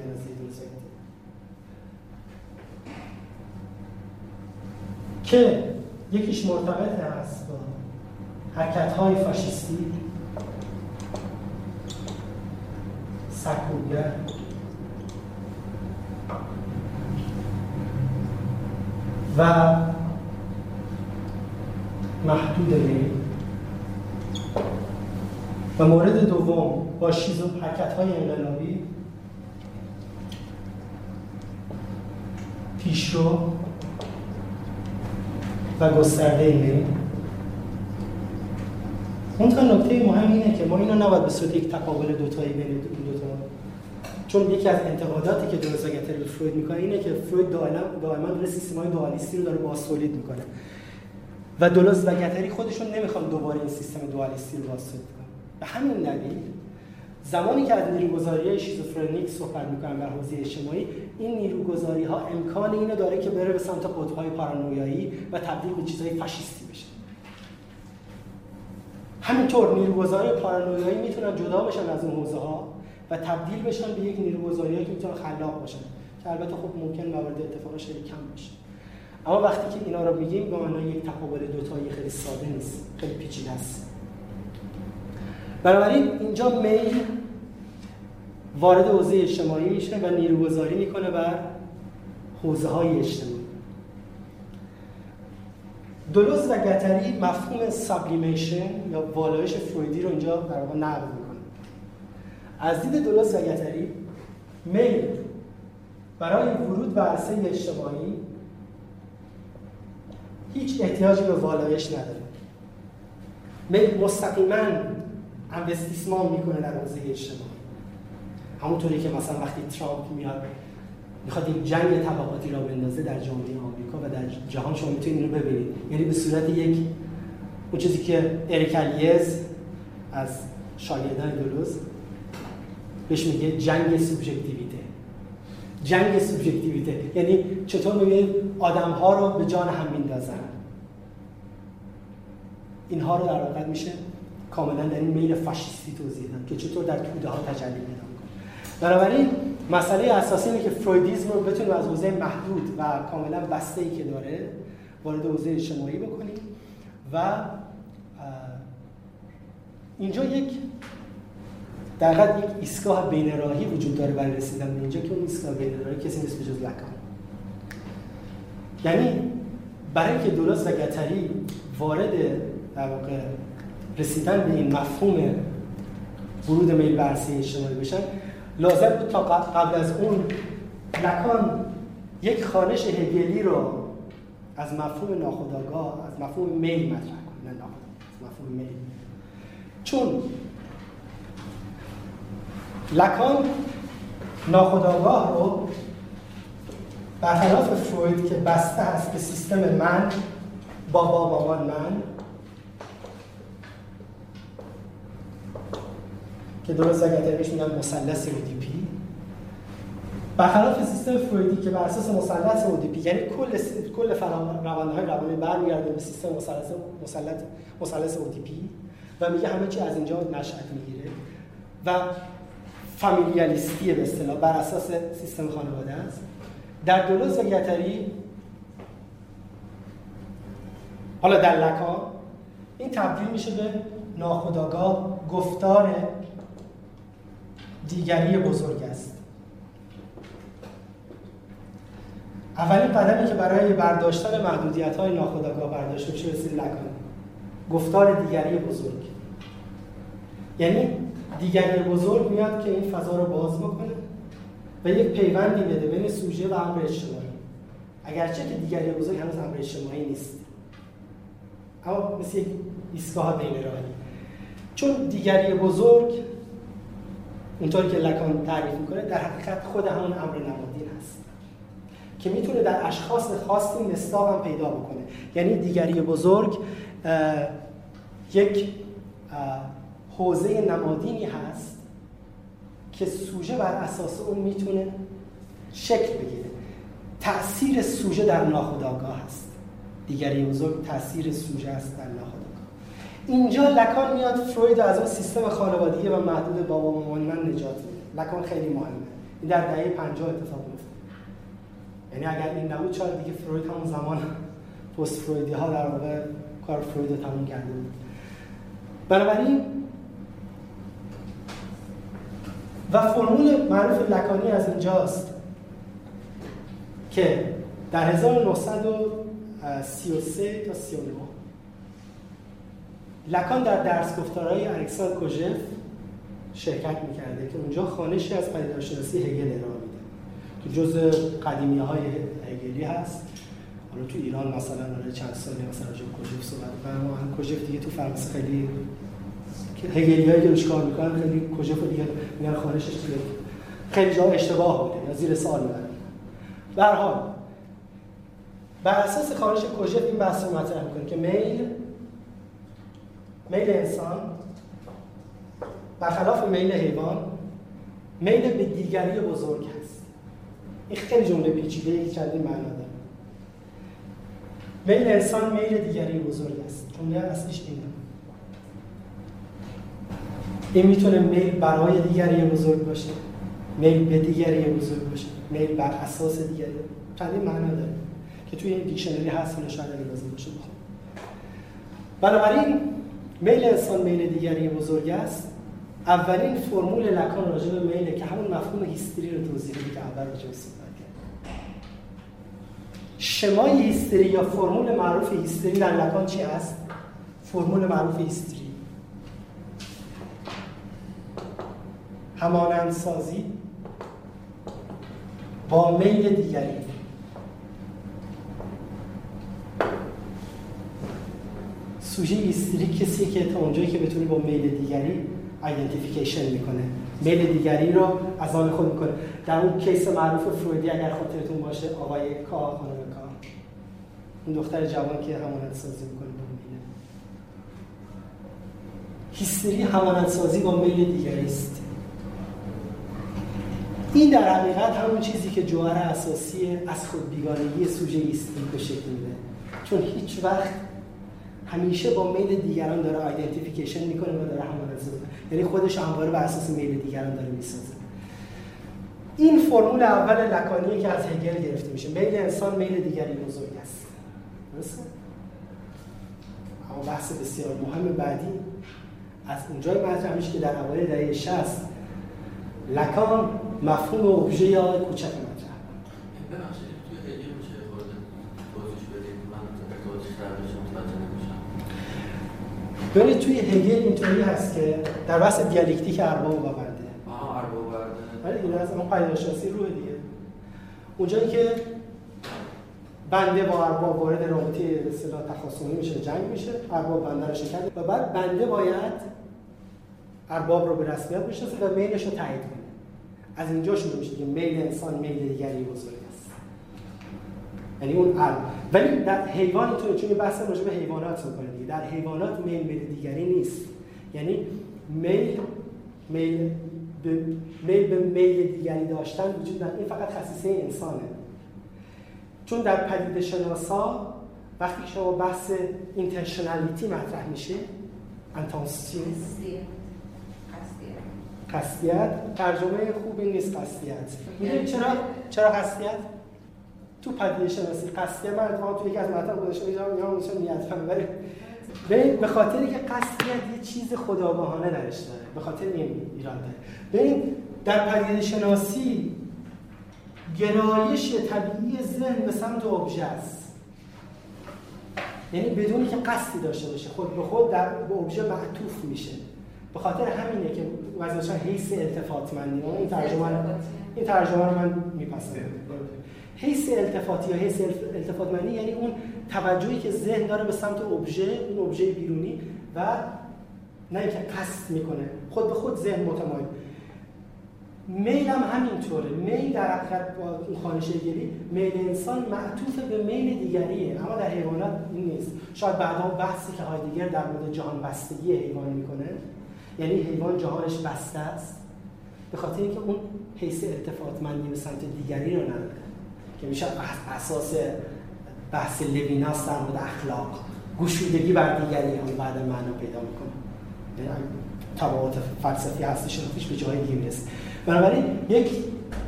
که یکیش مرتبط هست با حرکت های فاشیستی سکوگر و محدود و مورد دوم با شیز و حرکت های انقلابی پیشرو و گسترده میل اون تا نکته مهم اینه که ما اینو نباید به صورت یک تقابل دوتایی بین این دوتا چون یکی از انتقاداتی که درست به فروید می‌کنه اینه که فروید دائما دائما داره سیستم های دوالیستی رو داره باز تولید می‌کنه. و دولوز و گتری خودشون نمی‌خوان دوباره این سیستم دوالیستی رو باز تولید کنن. به همین دلیل زمانی که از نیروگذاری شیزوفرنیک صحبت می‌کنن در حوزه اجتماعی این نیروگذاری ها امکان اینو داره که بره به سمت قطب‌های پارانویایی و تبدیل به چیزهای فاشیستی بشه. همینطور نیروگذاری پارانویایی می‌تونن جدا بشن از اون حوزه ها و تبدیل بشن به یک نیروگذاری که می‌تونن خلاق باشن که البته خب ممکن موارد اتفاقش خیلی کم باشه. اما وقتی که اینا رو میگیم به معنای یک تقابل دوتایی خیلی ساده نیست خیلی پیچیده است. بنابراین اینجا میل وارد حوزه اجتماعی میشه و نیروگذاری می‌کنه بر حوزه های اجتماعی. دولوز و گتری مفهوم سابلیمیشن یا والایش فرویدی رو اینجا در واقع نقل می‌کنه. از دید دولوز و گتری میل برای ورود به عرصه اجتماعی هیچ احتیاجی به والایش نداره. میل مستقیما انوستیسمان می‌کنه در حوزه اجتماعی. همونطوری که مثلا وقتی ترامپ میاد می‌خواد یک جنگ طبقاتی را بندازه در جامعه آمریکا و در جهان شما می‌تونید اینو ببینید. یعنی به صورت یک اون چیزی که اریکالیز از شاگردان دولوز بهش میگه جنگ سوبژکتیویته. جنگ سوبژکتیویته. یعنی چطور می‌بینید آدم ها رو به جان هم میندازن؟ اینها رو در واقع میشه کاملا در این میل فاشیستی توضیح داد که چطور در توده ها تجلی پیدا می‌کنه. بنابراین مسئله اساسی اینه که فرویدیسم رو بتونیم از حوزه محدود و کاملا بسته ای که داره وارد حوزه اجتماعی بکنیم و اینجا یک در یک ایستگاه بین راهی وجود داره برای رسیدن اینجا که اون ایستگاه بین راهی کسی نیست جز لکان. یعنی برای اینکه دولوس و گتری وارد در واقع رسیدن به این مفهوم ورود میل برسی اجتماعی بشن لازم بود تا قبل از اون لکان یک خانش هگلی رو از مفهوم ناخودآگاه از مفهوم میل مطرح کنه. نه مفهوم میل. چون لکان ناخودآگاه رو برخلاف فروید که بسته است به سیستم من بابا مامان من که درست اگر بهش میگن مثلث اودیپی برخلاف سیستم فرویدی که بر اساس مثلث اودیپی یعنی کل کل روندهای روانی برمیگرده به سیستم مثلث مثلث مثلث اودیپی و میگه همه چی از اینجا نشأت می‌گیره و فامیلیالیستی به اصطلاح بر اساس سیستم خانواده است. در دولوز و حالا در لکان این تبدیل میشه به ناخداگاه گفتار دیگری بزرگ است. اولین قدمی که برای برداشتن محدودیت های ناخودآگاه برداشته میشه رسید لکان. گفتار دیگری بزرگ. یعنی دیگری بزرگ میاد که این فضا رو باز بکنه و یک پیوندی بده بین سوژه و امر اجتماعی. اگرچه که دیگری بزرگ هنوز امر اجتماعی نیست. اما مثل یک ایستگاه بین راهی چون دیگری بزرگ اونطوری که لکان تعریف می‌کنه در حقیقت خود همون امر نمادین هست. که می‌تونه در اشخاص خاصی مصداق هم پیدا بکنه. یعنی دیگری بزرگ یک حوزه نمادینی هست که سوژه بر اساس اون می‌تونه شکل بگیره. تأثیر سوژه در ناخودآگاه هست. دیگری بزرگ تاثیر سوژه است در ناخودآگاه. اینجا لکان میاد فروید از اون سیستم خانوادگی و محدود بابا مامان من نجات میده. لکان خیلی مهمه. این در دهه 50 اتفاق میفته. یعنی اگر این نبود شاید دیگه فروید همون زمان پست فرویدی ها در واقع کار فروید رو تموم کرده بود. بنابراین و فرمول معروف لکانی از اینجاست که در 1900 33 تا 39 لکان در درس گفتارهای الکساندر کوژف شرکت می‌کرده که اونجا خانشی از پدیدارشناسی هگل ارائه میده. که جز قدیمی های هگلی هست. حالا تو ایران مثلا داره چند سالی مثلا راجع کوژف صحبت می‌کنن ما هم کوژف دیگه تو فرانسه خیلی هگلی هایی که کار می‌کنن خیلی کوژف دیگه میگن خانشش دیگه خیلی جا اشتباه بوده یا زیر سوال می‌برن به هر حال بر اساس خانش کوژف این بحث رو مطرح می‌کنه که میل میل انسان برخلاف میل حیوان میل به دیگری بزرگ هست. این خیلی جمله پیچیده ای چندین معنا داره. میل انسان میل دیگری بزرگ است. جمله اصلیش اینه. این می‌تونه میل برای دیگری بزرگ باشه میل به دیگری بزرگ باشه میل بر اساس دیگری. چندین معنا داره که توی این دیکشنری هست اینو شاید اگه لازم باشه. بنابراین میل انسان میل دیگری بزرگ است. اولین فرمول لکان راجع به میله که همون مفهوم هیستری رو توضیح میده که اول راجع صحبت کرد. شمای هیستری یا فرمول معروف هیستری در لکان چی است؟ فرمول معروف هیستری. همانندسازی با میل دیگری. سوژه هیستری کسی که تا اونجایی که بتونه با میل دیگری identification می‌کنه. میل دیگری رو از آن خود می‌کنه. در اون case معروف فرویدی اگر خاطرتون باشه آقای K خانم K. اون دختر جوان که همانند سازی می‌کنه با میل. هیستری همانند سازی با میل دیگری است. این در حقیقت همون چیزی که جوهر اساسی از خود بیگانگی سوژه هیستری به شکل میده. چون هیچ وقت همیشه با میل دیگران داره آیدنتیفیکیشن می‌کنه و داره همانند سازی یعنی خودش همواره بر اساس میل دیگران داره می‌سازه. این فرمول اول لکانی که از هگل گرفته میشه. میل انسان میل دیگری بزرگ است. درسته؟ اما بحث بسیار مهم بعدی از اونجای مطرح میشه که در اوایل دهه 60 لکان مفهوم ابژه یا کوچک مطرح. ببخشید توی هگل میشه خورده توضیح بدید؟ من توضیح در بشه متوجه نمیشم ببینید توی هگل اینطوری هست که در بحث دیالکتیک ارباب و بنده آها ارباب برده ولی این از اون قاعده شناسی روح دیگه. اونجایی که بنده با ارباب وارد رابطه به اصطلاح تخاصمی میشه جنگ میشه ارباب بنده رو شکست و بعد بنده باید ارباب رو به رسمیت بشناسه و میلش رو تایید کنه. از اینجا شروع میشه که میل انسان میل دیگری بزرگ است. یعنی اون ارب ولی در حیوان اینطوره چون بحث راجع به حیوانات می‌کنه دیگه در حیوانات میل میل دیگری نیست. یعنی میل میل به میل به میل دیگری داشتن وجود نداره. این فقط خصیصه انسانه. چون در پدیده شناسا وقتی که شما بحث اینتنشنالیتی مطرح میشه انتانسیون قصدیت. ترجمه خوبی نیست قصدیت. می‌دونید چرا چرا قصدیت؟ تو پدیده شناسی قصدیت من اتفاقا تو یکی از مطالب گذاشتم می‌ذارم یا اونش نیت کنم ولی ببین به خاطر که قصدیت یه چیز خداگاهانه درش داره به خاطر این ایراد داره. ببین در پدیده شناسی گرایش طبیعی ذهن به سمت ابژه است. یعنی بدونی که قصدی داشته باشه خود به خود در به ابژه معطوف میشه. به خاطر همینه که وزنشان حیث التفاتمندی این ترجمه این ترجمه رو من میپسندم. حیث التفاتی یا حیث التفاتمندی یعنی اون توجهی که ذهن داره به سمت ابژه اون ابژه بیرونی و نه اینکه قصد می‌کنه. خود به خود ذهن متمایل. میل هم همینطوره. میل در حقیقت با خانش گری میل انسان معطوف به میل دیگریه. اما در حیوانات این نیست. شاید بعدا بحثی که هایدگر در مورد جهان بستگی حیوان می‌کنه. یعنی حیوان جهانش بسته است. به خاطر اینکه اون حیث التفاتمندی به سمت دیگری رو نداره. که میشه اساس بحث لویناس در مورد اخلاق. گشودگی بر دیگری هم بعد معنا پیدا می‌کنه. یعنی تبعات فلسفی هستی شناختیش به جای دیگه می‌رسه. بنابراین یک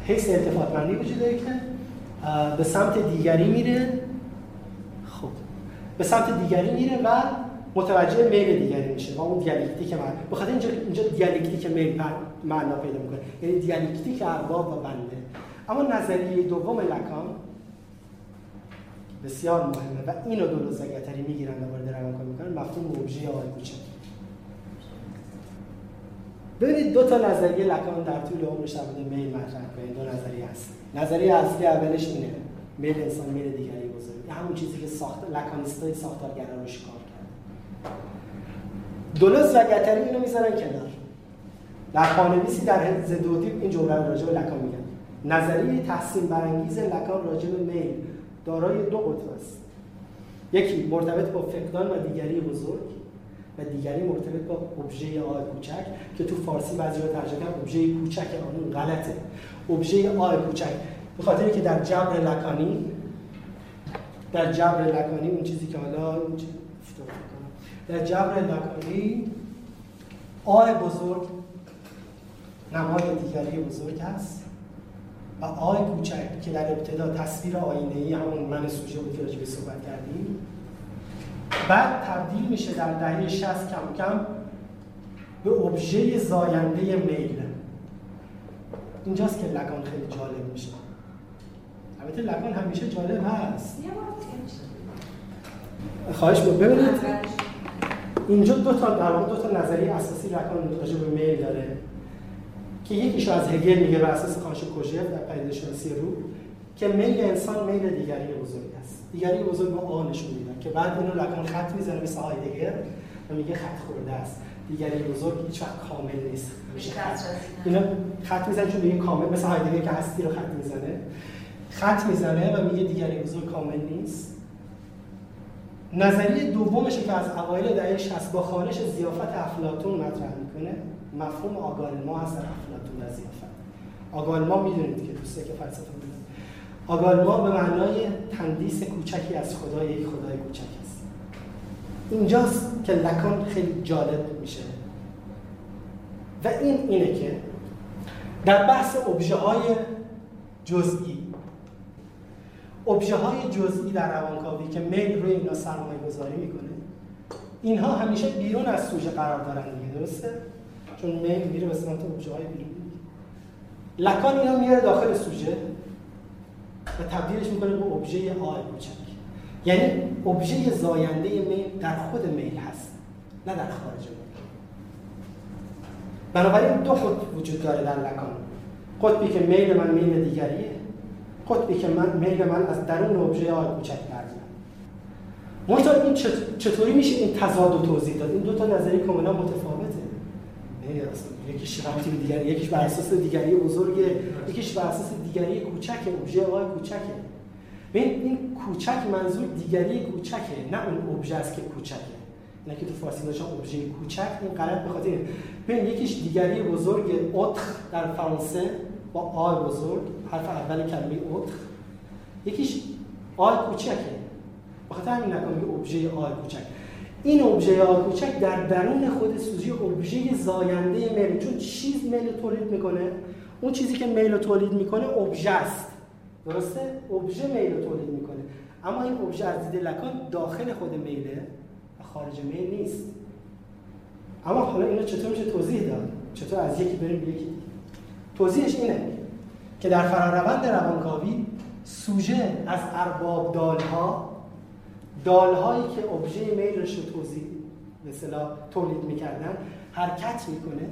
حیث التفاتمندی وجود داره که به سمت دیگری میره. خب. به سمت دیگری میره و متوجه میل دیگری میشه. و اون دیالکتیک من به خاطر اینجا اینجا دیالکتیک میل معنا پیدا می‌کنه. یعنی دیالکتیک ارباب و بنده. اما نظریه دوم لکان بسیار مهمه و اینو دولوز و گتری می‌گیرن و وارد روانکاوی می‌کنن مفهوم ابژه آی کوچک. ببینید دو تا نظریه لکان در طول عمرش در مورد میل مطرح کنید. دو نظریه هست. نظریه اصلی اولش اینه میل انسان میل دیگری بزرگ. همون چیزی که ساخت لکانیستای ساختارگرا رو شکار کرد. دولوز و گتری اینو می‌ذارن کنار. در پانویسی در زدودیب این جمله راجع به لکان میگن. نظریه تحسین برانگیز لکان راجع به میل. دارای دو قطب است. یکی مرتبط با فقدان و دیگری بزرگ و دیگری مرتبط با ابژه آ کوچک که تو فارسی بعضی ها ترجمه کردن ابژه کوچک اون غلطه. ابژه آ کوچک. به خاطر که در جبر لکانی در جبر لکانی اون چیزی که حالا در جبر لکانی آ بزرگ نمای دیگری بزرگ هست. و آی کوچک که در ابتدا تصویر آینه ای همون من سوژه بود که راجع به صحبت کردیم بعد تبدیل میشه در دهه 60 کم کم به ابژه زاینده میل. اینجاست که لکان خیلی جالب میشه. البته لکان همیشه جالب هست. خواهش بود ببینید. اینجا دو تا دو تا نظریه اساسی لکان راجع به میل داره. که یکیشو از هگل میگه بر اساس کانش کوژف در پدیده‌شناسی روح که میل انسان میل دیگری بزرگ است. دیگری بزرگ با آ نشون میدن که بعد اینو لکن خط می‌زنه مثل هایدگر و میگه خط خورده است. دیگری بزرگ هیچ وقت کامل نیست. میشه خط اینا خط می‌زنه چون میگه کامل مثل هایدگر که هستی رو خط می‌زنه. خط می‌زنه و میگه دیگری بزرگ کامل نیست. نظریه دومش که از اوایل دهه 60 با خانش زیافت افلاطون مطرح می‌کنه. مفهوم آگالما هست در افلاطون و زیافت آگالما می‌دونید که دوسته که فلسفه می‌دونید. آگالما به معنای تندیس کوچکی از خدای یک خدای کوچک است. اینجاست که لکان خیلی جالب میشه. و این اینه که در بحث ابژه های جزئی ابژه های جزئی در روانکاوی که میل روی اینا سرمایه گذاری می‌کنه اینها همیشه بیرون از سوژه قرار دارن دیگه درسته؟ چون میل میره به سمت ابژه های بیرون. لکان اینا میاره داخل سوژه و تبدیلش می‌کنه به ابژه آی کوچک. یعنی ابژه زاینده میل در خود میل هست نه در خارج میل. بنابراین دو قطب وجود داره در لکان. قطبی که میل من میل دیگریه. قطبی که من میل من از درون ابژه آی کوچک برمیاد این چطوری میشه این تضاد و توضیح داد؟ این دو تا نظری کاملا متفاوته یکیش رابطی به دیگری یکیش بر اساس دیگری بزرگ یکیش بر اساس دیگری کوچک ابژه آقای کوچکه. ببین این کوچک منظور دیگری کوچکه نه اون ابژه است که کوچکه. نه که تو فارسی داشتن ابژه کوچک این غلط به خاطر ببین یکیش دیگری بزرگ اوتخ در فرانسه با آ بزرگ حرف اول کلمه اوتخ یکیش آ کوچکه. بخاطر همین نکنم ابژه آ کوچک این ابژه ها کوچک در درون خود سوژه ابژه زاینده میل. چون چیز میل تولید می‌کنه اون چیزی که میل تولید می‌کنه ابژه است. درسته؟ ابژه میل تولید می‌کنه. اما این ابژه از دید لکان داخل خود میله و خارج میل نیست. اما حالا اینو چطور میشه توضیح داد؟ چطور از یکی بریم به یکی؟ توضیحش اینه که در فراروند روانکاوی سوژه از ارباب دالها دالهایی که ابژه میلش رو توضیح مثلا تولید می‌کردن حرکت می‌کنه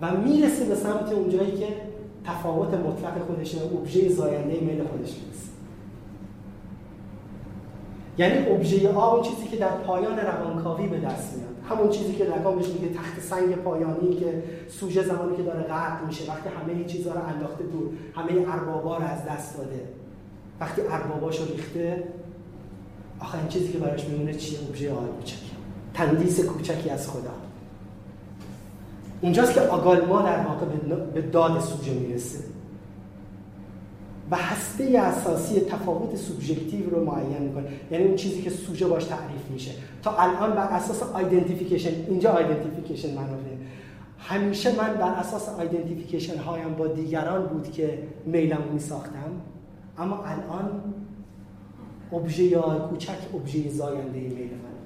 و می‌رسه به سمت اونجایی که تفاوت مطلق خودشه ابژه زاینده میل خودش می‌رسه. یعنی ابژه آ اون چیزی که در پایان روانکاوی به دست میاد. همون چیزی که بهش میگه تخت سنگ پایانی که سوژه زمانی که داره غرق میشه وقتی همه چیزها رو انداخته دور همه اربابا رو از دست داده. وقتی ارباباشو ریخته آخرین چیزی که براش میمونه چیه؟ ابژه آی کوچک. تندیس کوچکی از خدا. اینجاست که آگالما در واقع به داد سوژه می‌رسه. و هسته اساسی تفاوت سوبژکتیو رو معین می‌کنه. یعنی اون چیزی که سوژه باش تعریف میشه. تا الان بر اساس identification اینجا identification منافع همیشه من بر اساس identification هایم با دیگران بود که میلم می ساختم. اما الان ابژه یا کوچک ابژه زاینده میل من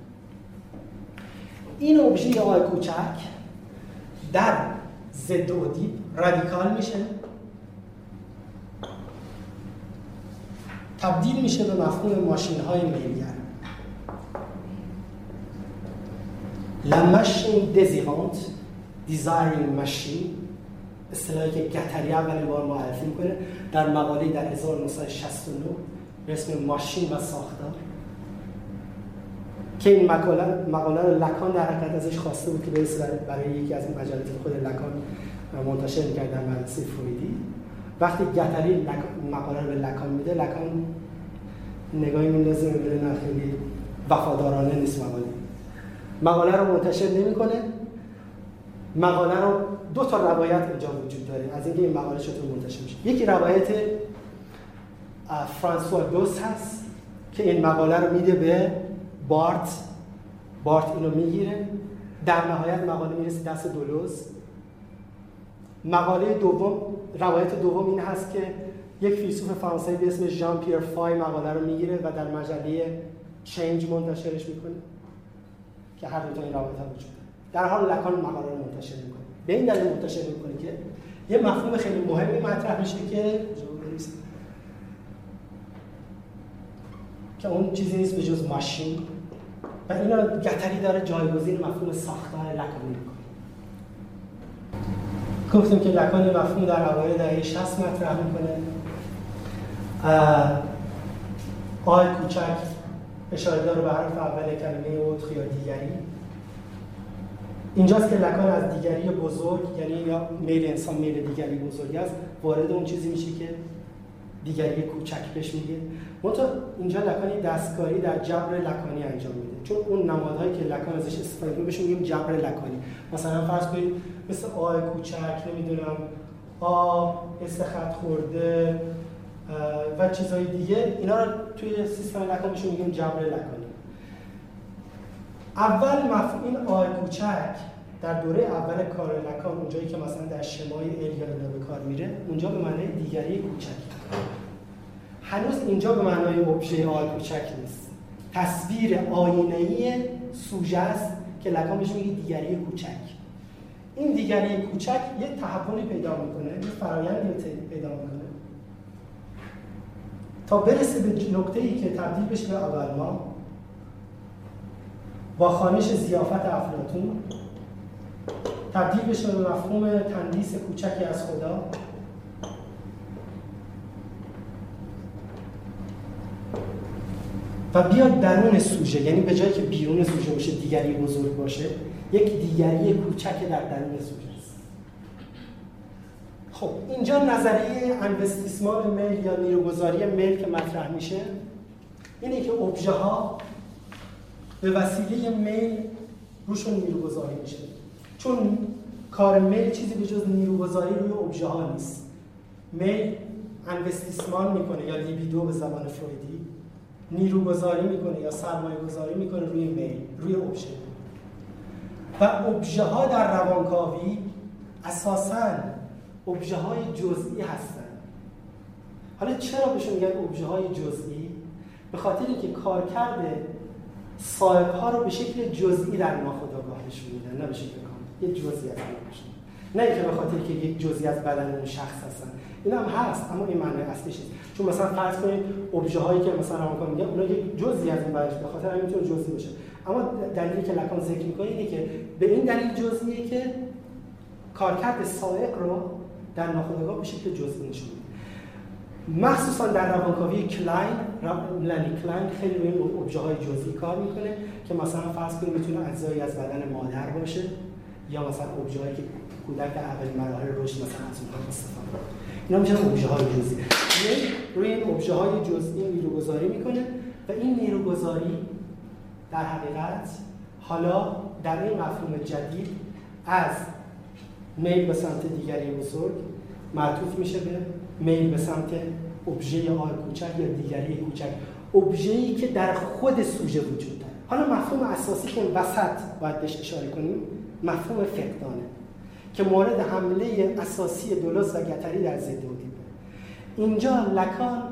این ابژه یا کوچک در ضد اودیپ رادیکال میشه تبدیل میشه به مفهوم ماشین های میلگر La machine désirante desiring machine اصطلاحی که گتری اولین بار معرفی می‌کنه در مقاله در 1969 به اسم ماشین و ساختار. که این مقاله, مقاله رو لکان در حقیقت ازش خواسته بود که برسه برای یکی از مجلات خود لکان منتشر می‌کرد در مدرسه فرویدی وقتی گتری مقاله رو به لکان میده لکان نگاهی میندازه می‌بینه نه خیلی وفادارانه نیست مقاله. مقاله رو منتشر نمی‌کنه. مقاله رو دو تا روایت اینجا وجود داره. از اینکه این مقاله چطور منتشر میشه. یکی روایت فرانسوا دوست هست که این مقاله رو میده به بارت. بارت اینو می‌گیره. در نهایت مقاله می‌رسه دست دولوز. مقاله دوم روایت دوم این هست که یک فیلسوف فرانسوی به اسم ژان پیر فای مقاله رو می‌گیره و در مجله چنج منتشرش می‌کنه که هر دو این ها وجود در حال لکان مقاله رو منتشر می‌کنه. به این دلیل منتشر می‌کنه که یه مفهوم خیلی مهمی مطرح میشه که که اون چیزی نیست به جز ماشین. و اینا گتری داره جایگزین مفهوم ساختار لکانی می‌کنه. گفتیم که لکان مفهوم در اوایل دهه 60 مطرح می‌کنه. آی کوچک اشاره داره به حرف اول کلمه اوت یا دیگری. اینجاست که لکان از دیگری بزرگ یعنی یا میل انسان میل دیگری بزرگی است وارد اون چیزی میشه که دیگری کوچک بهش میگه. منتها اینجا لکانی دستکاری در جبر لکانی انجام میده. چون اون نمادهایی که لکان ازش استفاده می‌کنه بهشون میگیم جبر لکانی. مثلا فرض کنید مثل آ کوچک نمی‌دونم آ است خط خورده و چیزهای دیگه اینا رو توی سیستم لکان بهشون میگیم جبر لکانی. اول مفهوم آ کوچک در دوره اول کار لکان اونجایی که مثلا در شمای ال به کار میره اونجا به معنی دیگری کوچک هنوز اینجا به معنای ابژه آی کوچک نیست. تصویر آینه‌ای سوژه است که لکان بهش میگه دیگری کوچک. این دیگری کوچک یه تحولی پیدا می‌کنه یه فرایندی پیدا می‌کنه. تا برسه به نقطه ای که تبدیل بشه به اولما با خانش زیافت افلاتون تبدیل بشه به مفهوم تندیس کوچکی از خدا. و بیاد درون سوژه یعنی به جایی که بیرون سوژه باشه دیگری بزرگ باشه یک دیگری کوچک در درون سوژه است. خب اینجا نظریه انوستیسمال میل یا نیروگذاری میل که مطرح میشه اینه که ابژه ها به وسیله میل روشون نیروگذاری میشه. چون کار میل چیزی به جز نیروگذاری روی ابژه ها نیست. میل انوستیسمان می‌کنه یا لیبیدو به زبان فرویدی. نیروگذاری می‌کنه یا سرمایه گذاری می‌کنه روی میل روی ابژه. و ابژه ها در روانکاوی اساسا ابژه های جزئی هستن حالا چرا بهشون میگن ابژه های جزئی؟ به خاطر اینکه کارکرد صاحب ها رو به شکل جزئی در ناخودآگاه نشون میدن نه به شکل کامل. یه جزئی از نه اینکه به خاطر که یک جزئی از بدن اون شخص هستن. این هم هست اما این معنی اصلیش نیست. چون مثلا فرض کنید ابژه هایی که مثلا روانکاو میگه اونا یک جزئی از این بدنش به خاطر همین می‌تونه جزئی باشه. اما دلیلی که لکان ذکر می‌کنه اینه که به این دلیل جزئیه که کارکرد سائق رو در ناخودآگاه به شکل جزئی نشون مخصوصا در روانکاوی کلاین ملانی کلاین خیلی روی ابژه های جزئی کار می‌کنه که مثلا فرض کنید می‌تونه اجزایی از بدن مادر باشه یا مثلا ابژه‌ای که کودک در اولین مراحل رشد مثلا از اونها استفاده کنه. اینا میشن ابژه های جزئی روی این ابژه های جزئی نیروگذاری می‌کنه و این نیروگذاری در حقیقت حالا در این مفهوم جدید از میل به سمت دیگری بزرگ معطوف میشه به میل به سمت ابژه آر کوچک یا دیگری کوچک. ابژه‌ای که در خود سوژه وجود داره. حالا مفهوم اساسی که وسط باید بهش اشاره کنیم مفهوم فقدانه. که مورد حمله اساسی دولوس و گتری در ضد بود. اینجا لکان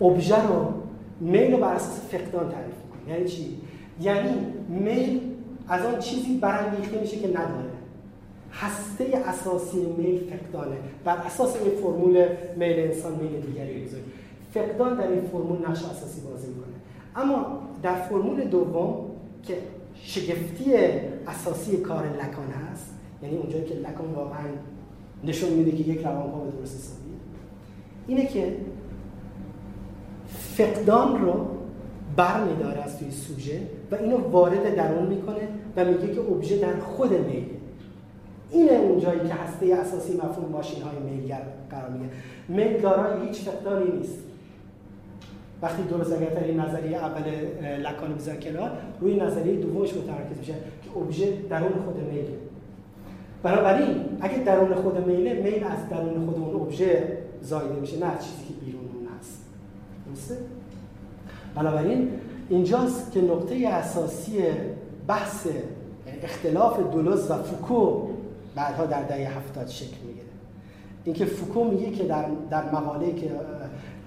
ابژه رو میل رو بر اساس فقدان تعریف می‌کنه. یعنی چی؟ یعنی میل از آن چیزی برانگیخته میشه که نداره. هسته اساسی میل فقدانه. بر اساس این فرمول میل انسان میل دیگری بزرگ. فقدان در این فرمول نقش اساسی بازی می‌کنه. اما در فرمول دوم که شگفتی اساسی کار لکان هست یعنی اونجایی که لکان واقعا نشون میده که یک روانکاو درست حسابیه. اینه که فقدان رو بر میداره از توی سوژه و اینو وارد درون می‌کنه و میگه که ابژه در خود میله اینه اونجایی که هسته اساسی مفهوم ماشین های میلگر قرار میگه میل هیچ فقدانی نیست. وقتی درست اگر این نظریه اول لکان بزن کنار روی نظریه دومش متمرکز میشه که ابژه درون خود میله بنابراین اگه درون خود میله میل از درون خود اون ابژه زایده میشه نه چیزی که بیرون اون هست. درسته؟ بنابراین اینجاست که نقطه اساسی بحث اختلاف دولوز و فوکو بعدها در دهه هفتاد شکل می‌گیره. اینکه فوکو میگه که در, در مقاله که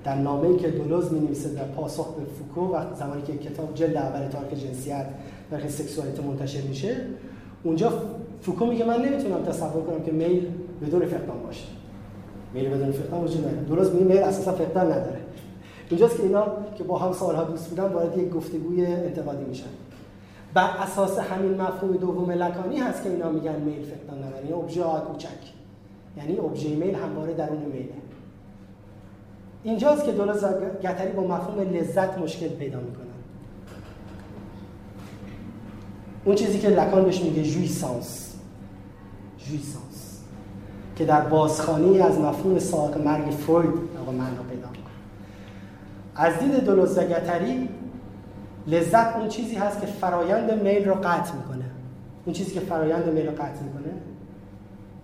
در نامه که دولوز می نویسه در پاسخ به فوکو وقت زمانی که کتاب جلد اول تاریخ جنسیت در سکسوالیته منتشر میشه اونجا فوکو میگه من نمی‌تونم تصور کنم که میل بدون فقدان باشه. میل بدون فقدان وجود نداره. درست میگه میل اساسا فقدان نداره. اینجاست که اینا که با هم سالها دوست بودن وارد یک گفتگوی انتقادی میشن. بر اساس همین مفهوم دوم لکانی هست که اینا میگن میل فقدان نداره. یعنی ابژه کوچک. یعنی ابژه میل همواره درون میله اینجاست که دولت گتری با مفهوم لذت مشکل پیدا می‌کنن اون چیزی که لکان بهش میگه جویسانس جویسانس که در بازخانی از مفهوم ساق مرگ فروید آقا معنا پیدا از دید گتری لذت اون چیزی هست که فرایند میل رو قطع می‌کنه. اون چیزی که فرایند میل رو قطع می‌کنه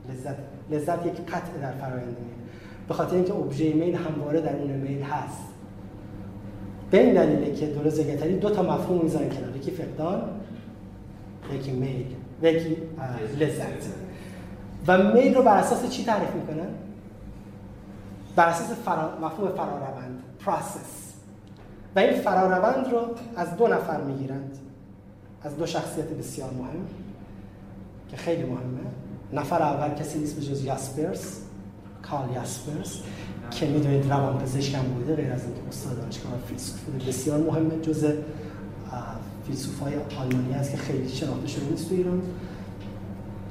لذت لذت یک قطع در فرایند میل. به خاطر اینکه ابژه میل همواره در اون میل هست. به این دلیله که دو تا مفهوم می‌ذارن کنار. یکی فقدان یکی میل یکی لذت. و میل رو بر اساس چی تعریف می‌کنن بر اساس فرا... مفهوم فراروند process و این فراروند رو از دو نفر می‌گیرند. از دو شخصیت بسیار مهم که خیلی مهمه. نفر اول کسی نیست به جز یاسپرس کارل یاسپرس که می‌دونید روان پزشک هم بوده غیر از اینکه استاد دانشگاه فیلسوف بوده بسیار مهمه جز فیلسوف های آلمانی هست که خیلی شناخته شده نیست تو ایران.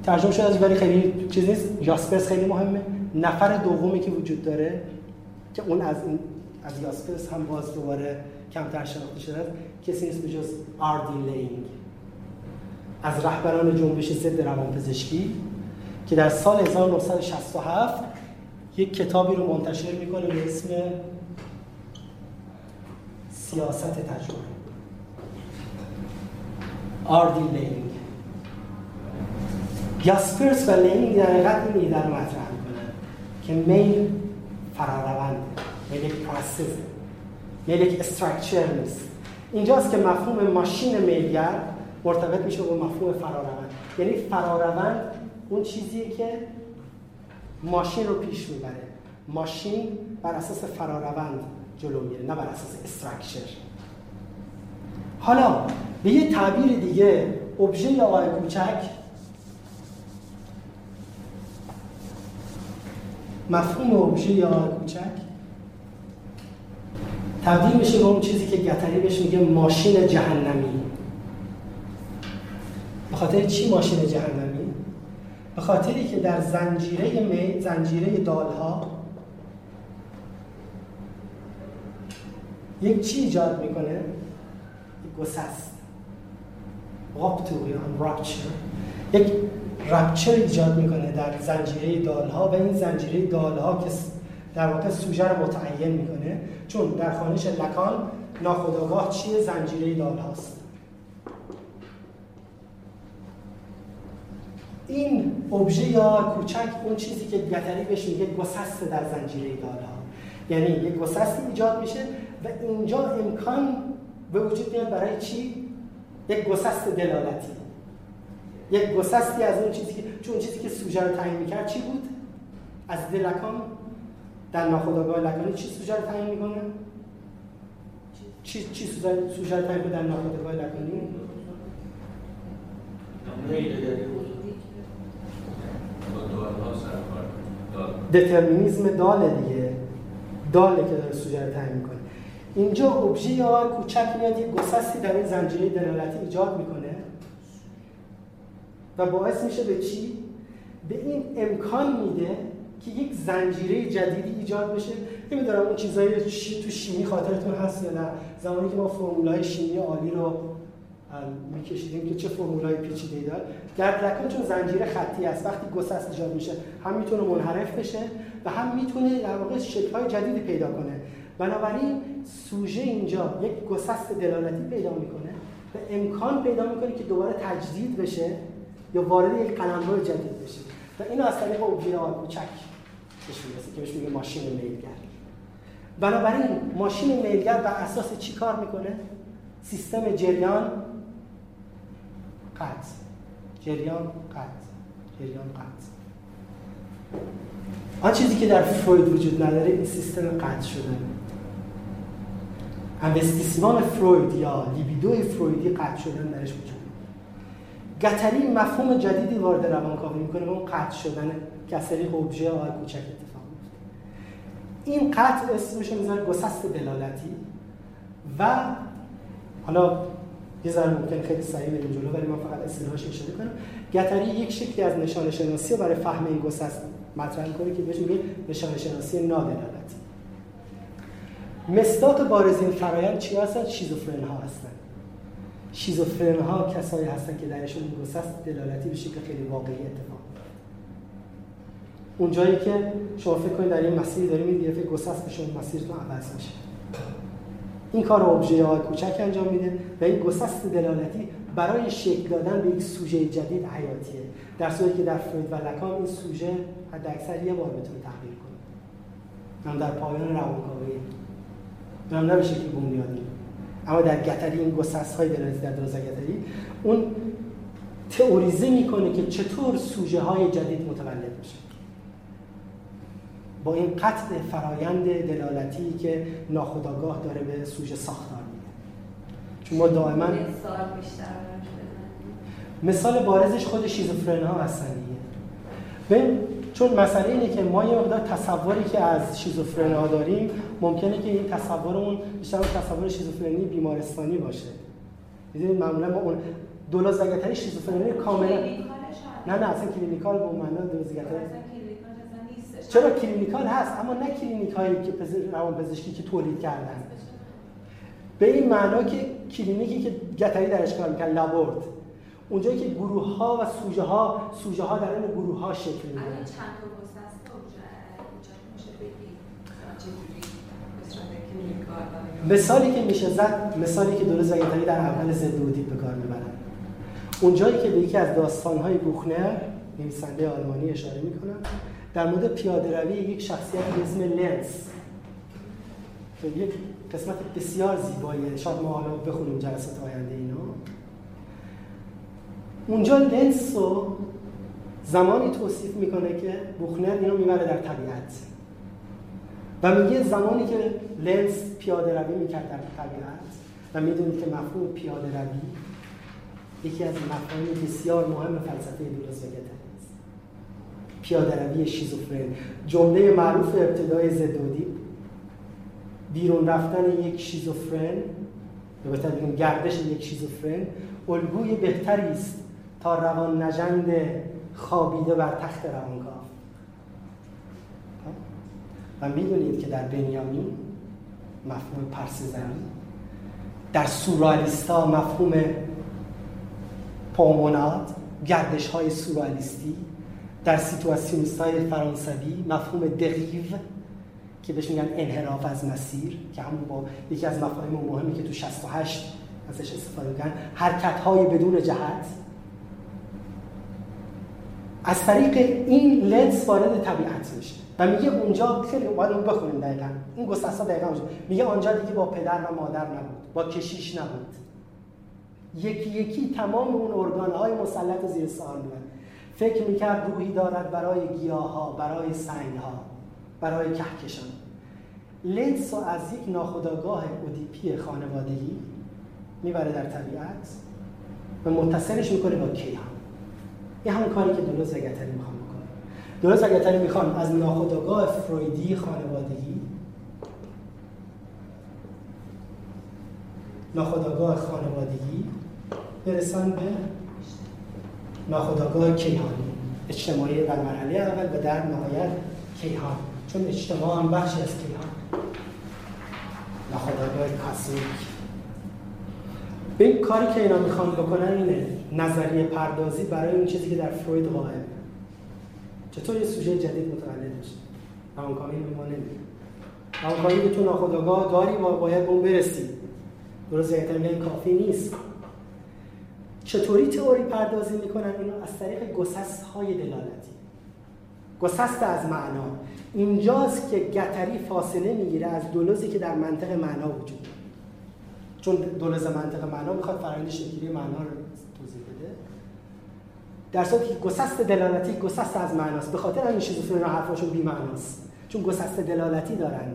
ترجمه شده از ولی خیلی چیز نیست. یاسپرس خیلی مهمه. نفر دومی که وجود داره که اون از این از یاسپرس هم باز دوباره کمتر شناخته شده کسی نیست به جز لینگ از رهبران جنبش ضد روانپزشکی که در سال 1967 یک کتابی رو منتشر می‌کنه به اسم سیاست تجربه. آر دی لینگ یاسپرس و لینگ در حقیقت این ایده رو مطرح می‌کنن که میل فراروند میل یک process میل یک structure نیست. اینجاست که مفهوم ماشین میلگر مرتبط میشه با مفهوم فراروند یعنی فراروند اون چیزیه که ماشین رو پیش می‌بره. ماشین بر اساس فراروند جلو میره نه بر اساس structure حالا به یه تعبیر دیگه ابژه آقای کوچک مفهوم ابژه آقای کوچک؟ تبدیل میشه به اون چیزی که گتری بهش میگه ماشین جهنمی. به خاطر چی ماشین جهنمی؟ به خاطری که در زنجیره می، زنجیره دالها یک چی ایجاد می‌کنه؟ یک گسست. رابطوریان راپچر یک رپچر ایجاد می‌کنه در زنجیره دالها و این زنجیره دالها که در واقع سوژه رو متعین می‌کنه چون در خانش لکان ناخودآگاه چیه؟ زنجیره دال هاست این ابژه یا کوچک اون چیزی که گتری بهش میگه گسست در زنجیره دال ها یعنی یک گسستی ایجاد میشه و اینجا امکان به وجود میاد برای چی؟ یک گسست دلالتی. یک گسستی از اون چیزی که چون چیزی که سوژه رو تعیین می‌کرد چی بود؟ از دلکان در ناخودآگاه لکانی چی سوژه رو تعیین می‌کنه؟ چی چی سوژه رو تعیین در ناخودآگاه لکانی؟ دترمینیزم داله دیگه. داله که داره سوژه رو تعیین می‌کنه. اینجا ابژه یا کوچک میاد یک گسستی در این زنجیره دلالتی ایجاد می‌کنه. و باعث میشه به چی؟ به این امکان میده که یک زنجیره جدیدی ایجاد بشه. نمی‌دونم اون چیزایی شی تو شیمی خاطرتون هست یا نه. زمانی که ما فرمولای شیمی عالی رو میکشیدیم که چه فرمولای پیچیده‌ای داره. گردلکان چون زنجیره خطی است وقتی گسست ایجاد میشه هم می‌تونه منحرف بشه و هم می‌تونه در واقع شکل‌های جدیدی پیدا کنه. بنابراین سوژه اینجا یک گسست دلالتی پیدا می‌کنه و امکان پیدا می‌کنه که دوباره تجدید بشه. یا وارد یک قلمرو جدید بشه. و اینو از طریق ابژه کوچک بهش می‌رسه که بهش میگه ماشین میلگر. بنابراین ماشین میلگر بر اساس چی کار می‌کنه؟ سیستم جریان قطع. جریان قطع. جریان قطع. آن چیزی که در فروید وجود نداره این سیستم قطع شده انوستیسیون فروید یا لیبیدو فرویدی قطع شدن درش وجود گتری مفهوم جدیدی وارد روانکاوی می‌کنه به اون قطع شدن طریق ابژه آی کوچک اتفاق میفته این قطع اسمش می‌ذاره گسست دلالتی و حالا یه ذره ممکن خیلی سریع بریم جلو ولی من فقط اصطلاحش اشاره کنم. گتری یک شکلی از نشان شناسی برای فهم این گسست مطرح می‌کنه که بهش میگه نشان شناسی نادلالتی. مصداق بارز این فرایند چی هستن؟ شیزوفرن ها هستن. شیزوفرن ها کسایی هستن که درشون گسست دلالتی به شکل خیلی واقعی اتفاق اون جایی که شما فکر کنید در این مسیر داریم این یه گسست به شما مسیرتون عوض میشه. این کار ابژه های کوچک انجام میده و این گسست دلالتی برای شکل دادن به یک سوژه جدید حیاتیه. در صورتی که در فروید و لکان این سوژه حد اکثر یه بار بتونه تغییر کنه. هم در پایان روانکاوی هم نه به شکل بنیادی. اما در گتری این گسست های در دراز گتری اون تئوریزه می‌کنه که چطور سوژه های جدید متولد میشه. با این قطع فرایند دلالتی که ناخودآگاه داره به سوژه ساختار میده. چون ما دائما مثال بارزش خود شیزوفرن ها هستن دیگه. چون مسئله اینه که ما یه مقدار تصوری که از شیزوفرن ها داریم ممکنه که این تصورمون بیشتر تصور شیزوفرنی بیمارستانی باشه. می‌دونید معمولا ما اون دولازگتری شیزوفرنی کاملا نه نه اصلا clinical به معنا دلوز گتاری چرا clinical هست؟ اما نه کلینیک هایی که روان پزشکی که تولید کردن. به این معنا که کلینیکی که گتاری درش کار می‌کنن لابورد اونجایی که گروه ها و سوژه ها سوژه ها در این گروه ها شکل می‌گیرن. مثالی که میشه زد مثالی که دلوز گتاری در اول ضد ادیپ به کار می‌برن. اونجایی که به یکی از داستانهای بوخنر نویسنده آلمانی اشاره می‌کنن در مورد پیاده روی یک شخصیت به اسم لنس. یک قسمت بسیار زیباییه شاید ما حالا بخونیم جلسات آینده اینا. اونجا لنس رو زمانی توصیف می‌کنه که بوخنر اینو می‌بره در طبیعت. و میگه زمانی که لنس پیاده روی می‌کرد در طبیعت و می‌دونید که مفهوم پیاده روی یکی از مفاهیم بسیار مهم فلسفه دولس است. پیاده روی شیزوفرن. جمله معروف ابتدای زدودی بیرون رفتن یک شیزوفرن یا بهتر گردش یک شیزوفرن الگوی بهتری است تا روان نجند خوابیده بر تخت روانکاو. و می‌دونید که در بنیامین مفهوم پرس زمین در سورالیستا مفهوم پوموناد گردش های سورالیستی در سیتواسیونیست های فرانسوی مفهوم دقیو که بهش میگن انحراف از مسیر که همون با یکی از مفاهیم مهمی که تو 68 ازش استفاده می‌کنن حرکت های بدون جهت. از طریق این لنس وارد طبیعت میشه. و میگه اونجا خیلی باید اون بخونیم دقیقا. این گسستا دقیقا اونجا. میگه آنجا دیگه با پدر و مادر نبود. با کشیش نبود. یکی یکی تمام اون ارگان های مسلط زیر سوال می‌برد. فکر می‌کرد روحی دارد برای گیاه ها برای سنگ ها برای کهکشان. لنس از یک ناخداگاه اودیپی خانوادگی می‌بره در طبیعت و متصلش می‌کنه با کیهان. این همون کاری که دولوز زگتری می‌خوان بکنن دولوز زگتری می‌خوان از ناخودآگاه فرویدی خانوادگی؟ ناخودآگاه خانوادگی برسن به ناخودآگاه کیهانی. اجتماعی و مرحله اول و در نهایت کیهان. چون اجتماع هم بخشی از کیهان. ناخودآگاه کاسیک به این کاری که اینا می‌خوان بکنن اینه نظریه پردازی برای اون چیزی که در فروید قائل چطور یه سوژه جدید متولد روانکاوی به ما نمیده روانکاوی که تو ناخودآگاه داری و باید به اون برسی. درست این کافی نیست. چطوری تئوری پردازی می‌کنن؟ اینو از طریق گسست های دلالتی. گسست از معنا. اینجاست که گتری فاصله می‌گیره از دولوزی که در منطق معنا وجود چون دولوز منطق معنا می‌خواد فرآیند شکلی معنا رو توضیح بده. در صورتی که گسست دلالتی گسست از معناست. به خاطر همین شیزوفرنا حرفاشون بی معناست. چون گسست دلالتی دارن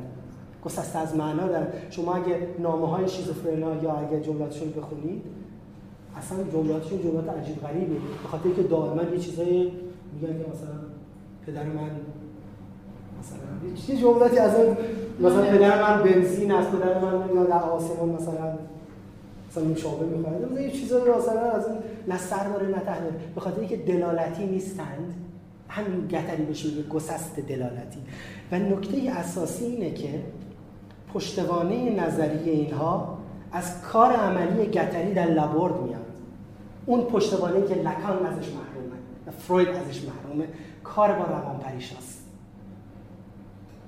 گسست از معنا دارن شما اگه نامه های شیزوفرنا یا اگه جملاتشون بخونید اصلا جملاتشون جملات عجیب غریبه. به خاطر که دائما یه چیزای میگن که مثلا پدر من مثلا. یه جملاتی از اون مثلا پدر من بنزین است پدر من در آسمان مثلا مثلا نوشابه می‌خواد. مثلا یه چیزایی مثلا از اون نه سر داره نه ته به خاطر اینکه دلالتی نیستند همین گتری بشه یه گسست دلالتی. و نکته اساسی اینه که پشتوانه نظریه اینها از کار عملی گتری در لابورد میاد. اون پشتوانه که لکان ازش محرومه و فروید ازش محرومه کار با روان پریشاست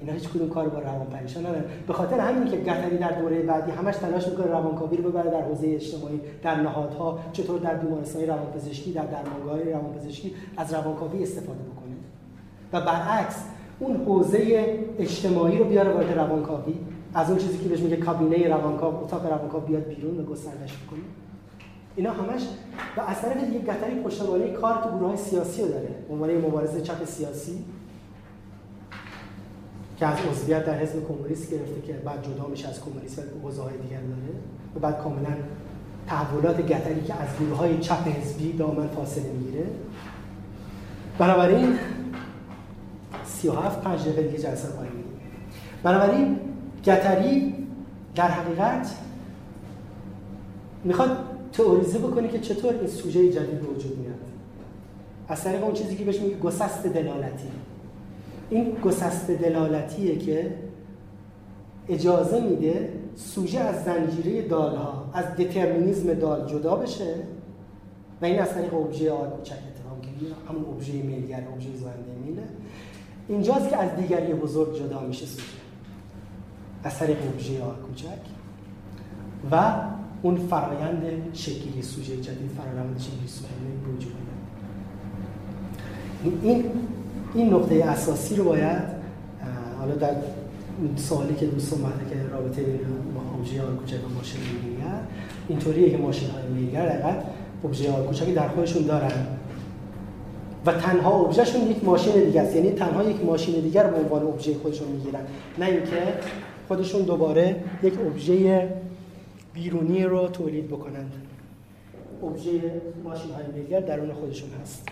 اینا هیچ کدوم کار با روان پریشا ندارن. به خاطر همین که گتری در دوره بعدی همش تلاش می‌کنه روانکاوی رو ببره در حوزه اجتماعی در نهادها چطور در بیمارستان روانپزشکی در درمانگاه روانپزشکی از روانکاوی استفاده بکنه. و برعکس اون حوزه اجتماعی رو بیاره وارد روانکاوی. از اون چیزی که بهش میگه کابینه روانکاو اتاق روانکاو بیاد بیرون و گسترش کنه اینا همش و طرف دیگه گتری پشتوانه کار تو گروه های سیاسی رو داره. عنوان مبارزه چپ سیاسی. که از عضویت در حزب کمونیست گرفته که بعد جدا میشه از کمونیست و حوزه های دیگر داره و بعد کاملا تحولات گتری که از گروه های چپ حزبی دامن فاصله می‌گیره. بنابراین 37 5 دقیقه دیگه جلسه پایین بنابراین گتری در حقیقت می‌خواد تئوریزه بکنه که چطور این سوژه جدید به وجود میاد. از طریق اون چیزی که بهش میگه گسست دلالتی. این گسست دلالتیه که اجازه میده سوژه از زنجیره دالها از دترمینیزم دال جدا بشه و این از طریق ابژه آر کوچک اتفاق گیری همون ابژه میلگر ابژه زنده میله اینجاست که از دیگری بزرگ جدا میشه سوژه. از طریق ابژه آر کوچک. و اون فرایند شکلی سوژه جدید فرایند شکلی سوژه وجود این این نقطه اساسی رو باید حالا در سوالی که دوستان مطرح که رابطه بین ابژه آر کوچک و ماشین میگر اینطوریه که ماشین های میگر دقیقاً ابژه آر کوچکی در خودشون دارن. و تنها ابژهشون یک ماشین دیگه است. یعنی تنها یک ماشین دیگر به عنوان ابژه خودشون می‌گیرن. نه اینکه خودشون دوباره یک ابژه بیرونی رو تولید بکنند. ابژه ماشین های درون خودشون هست.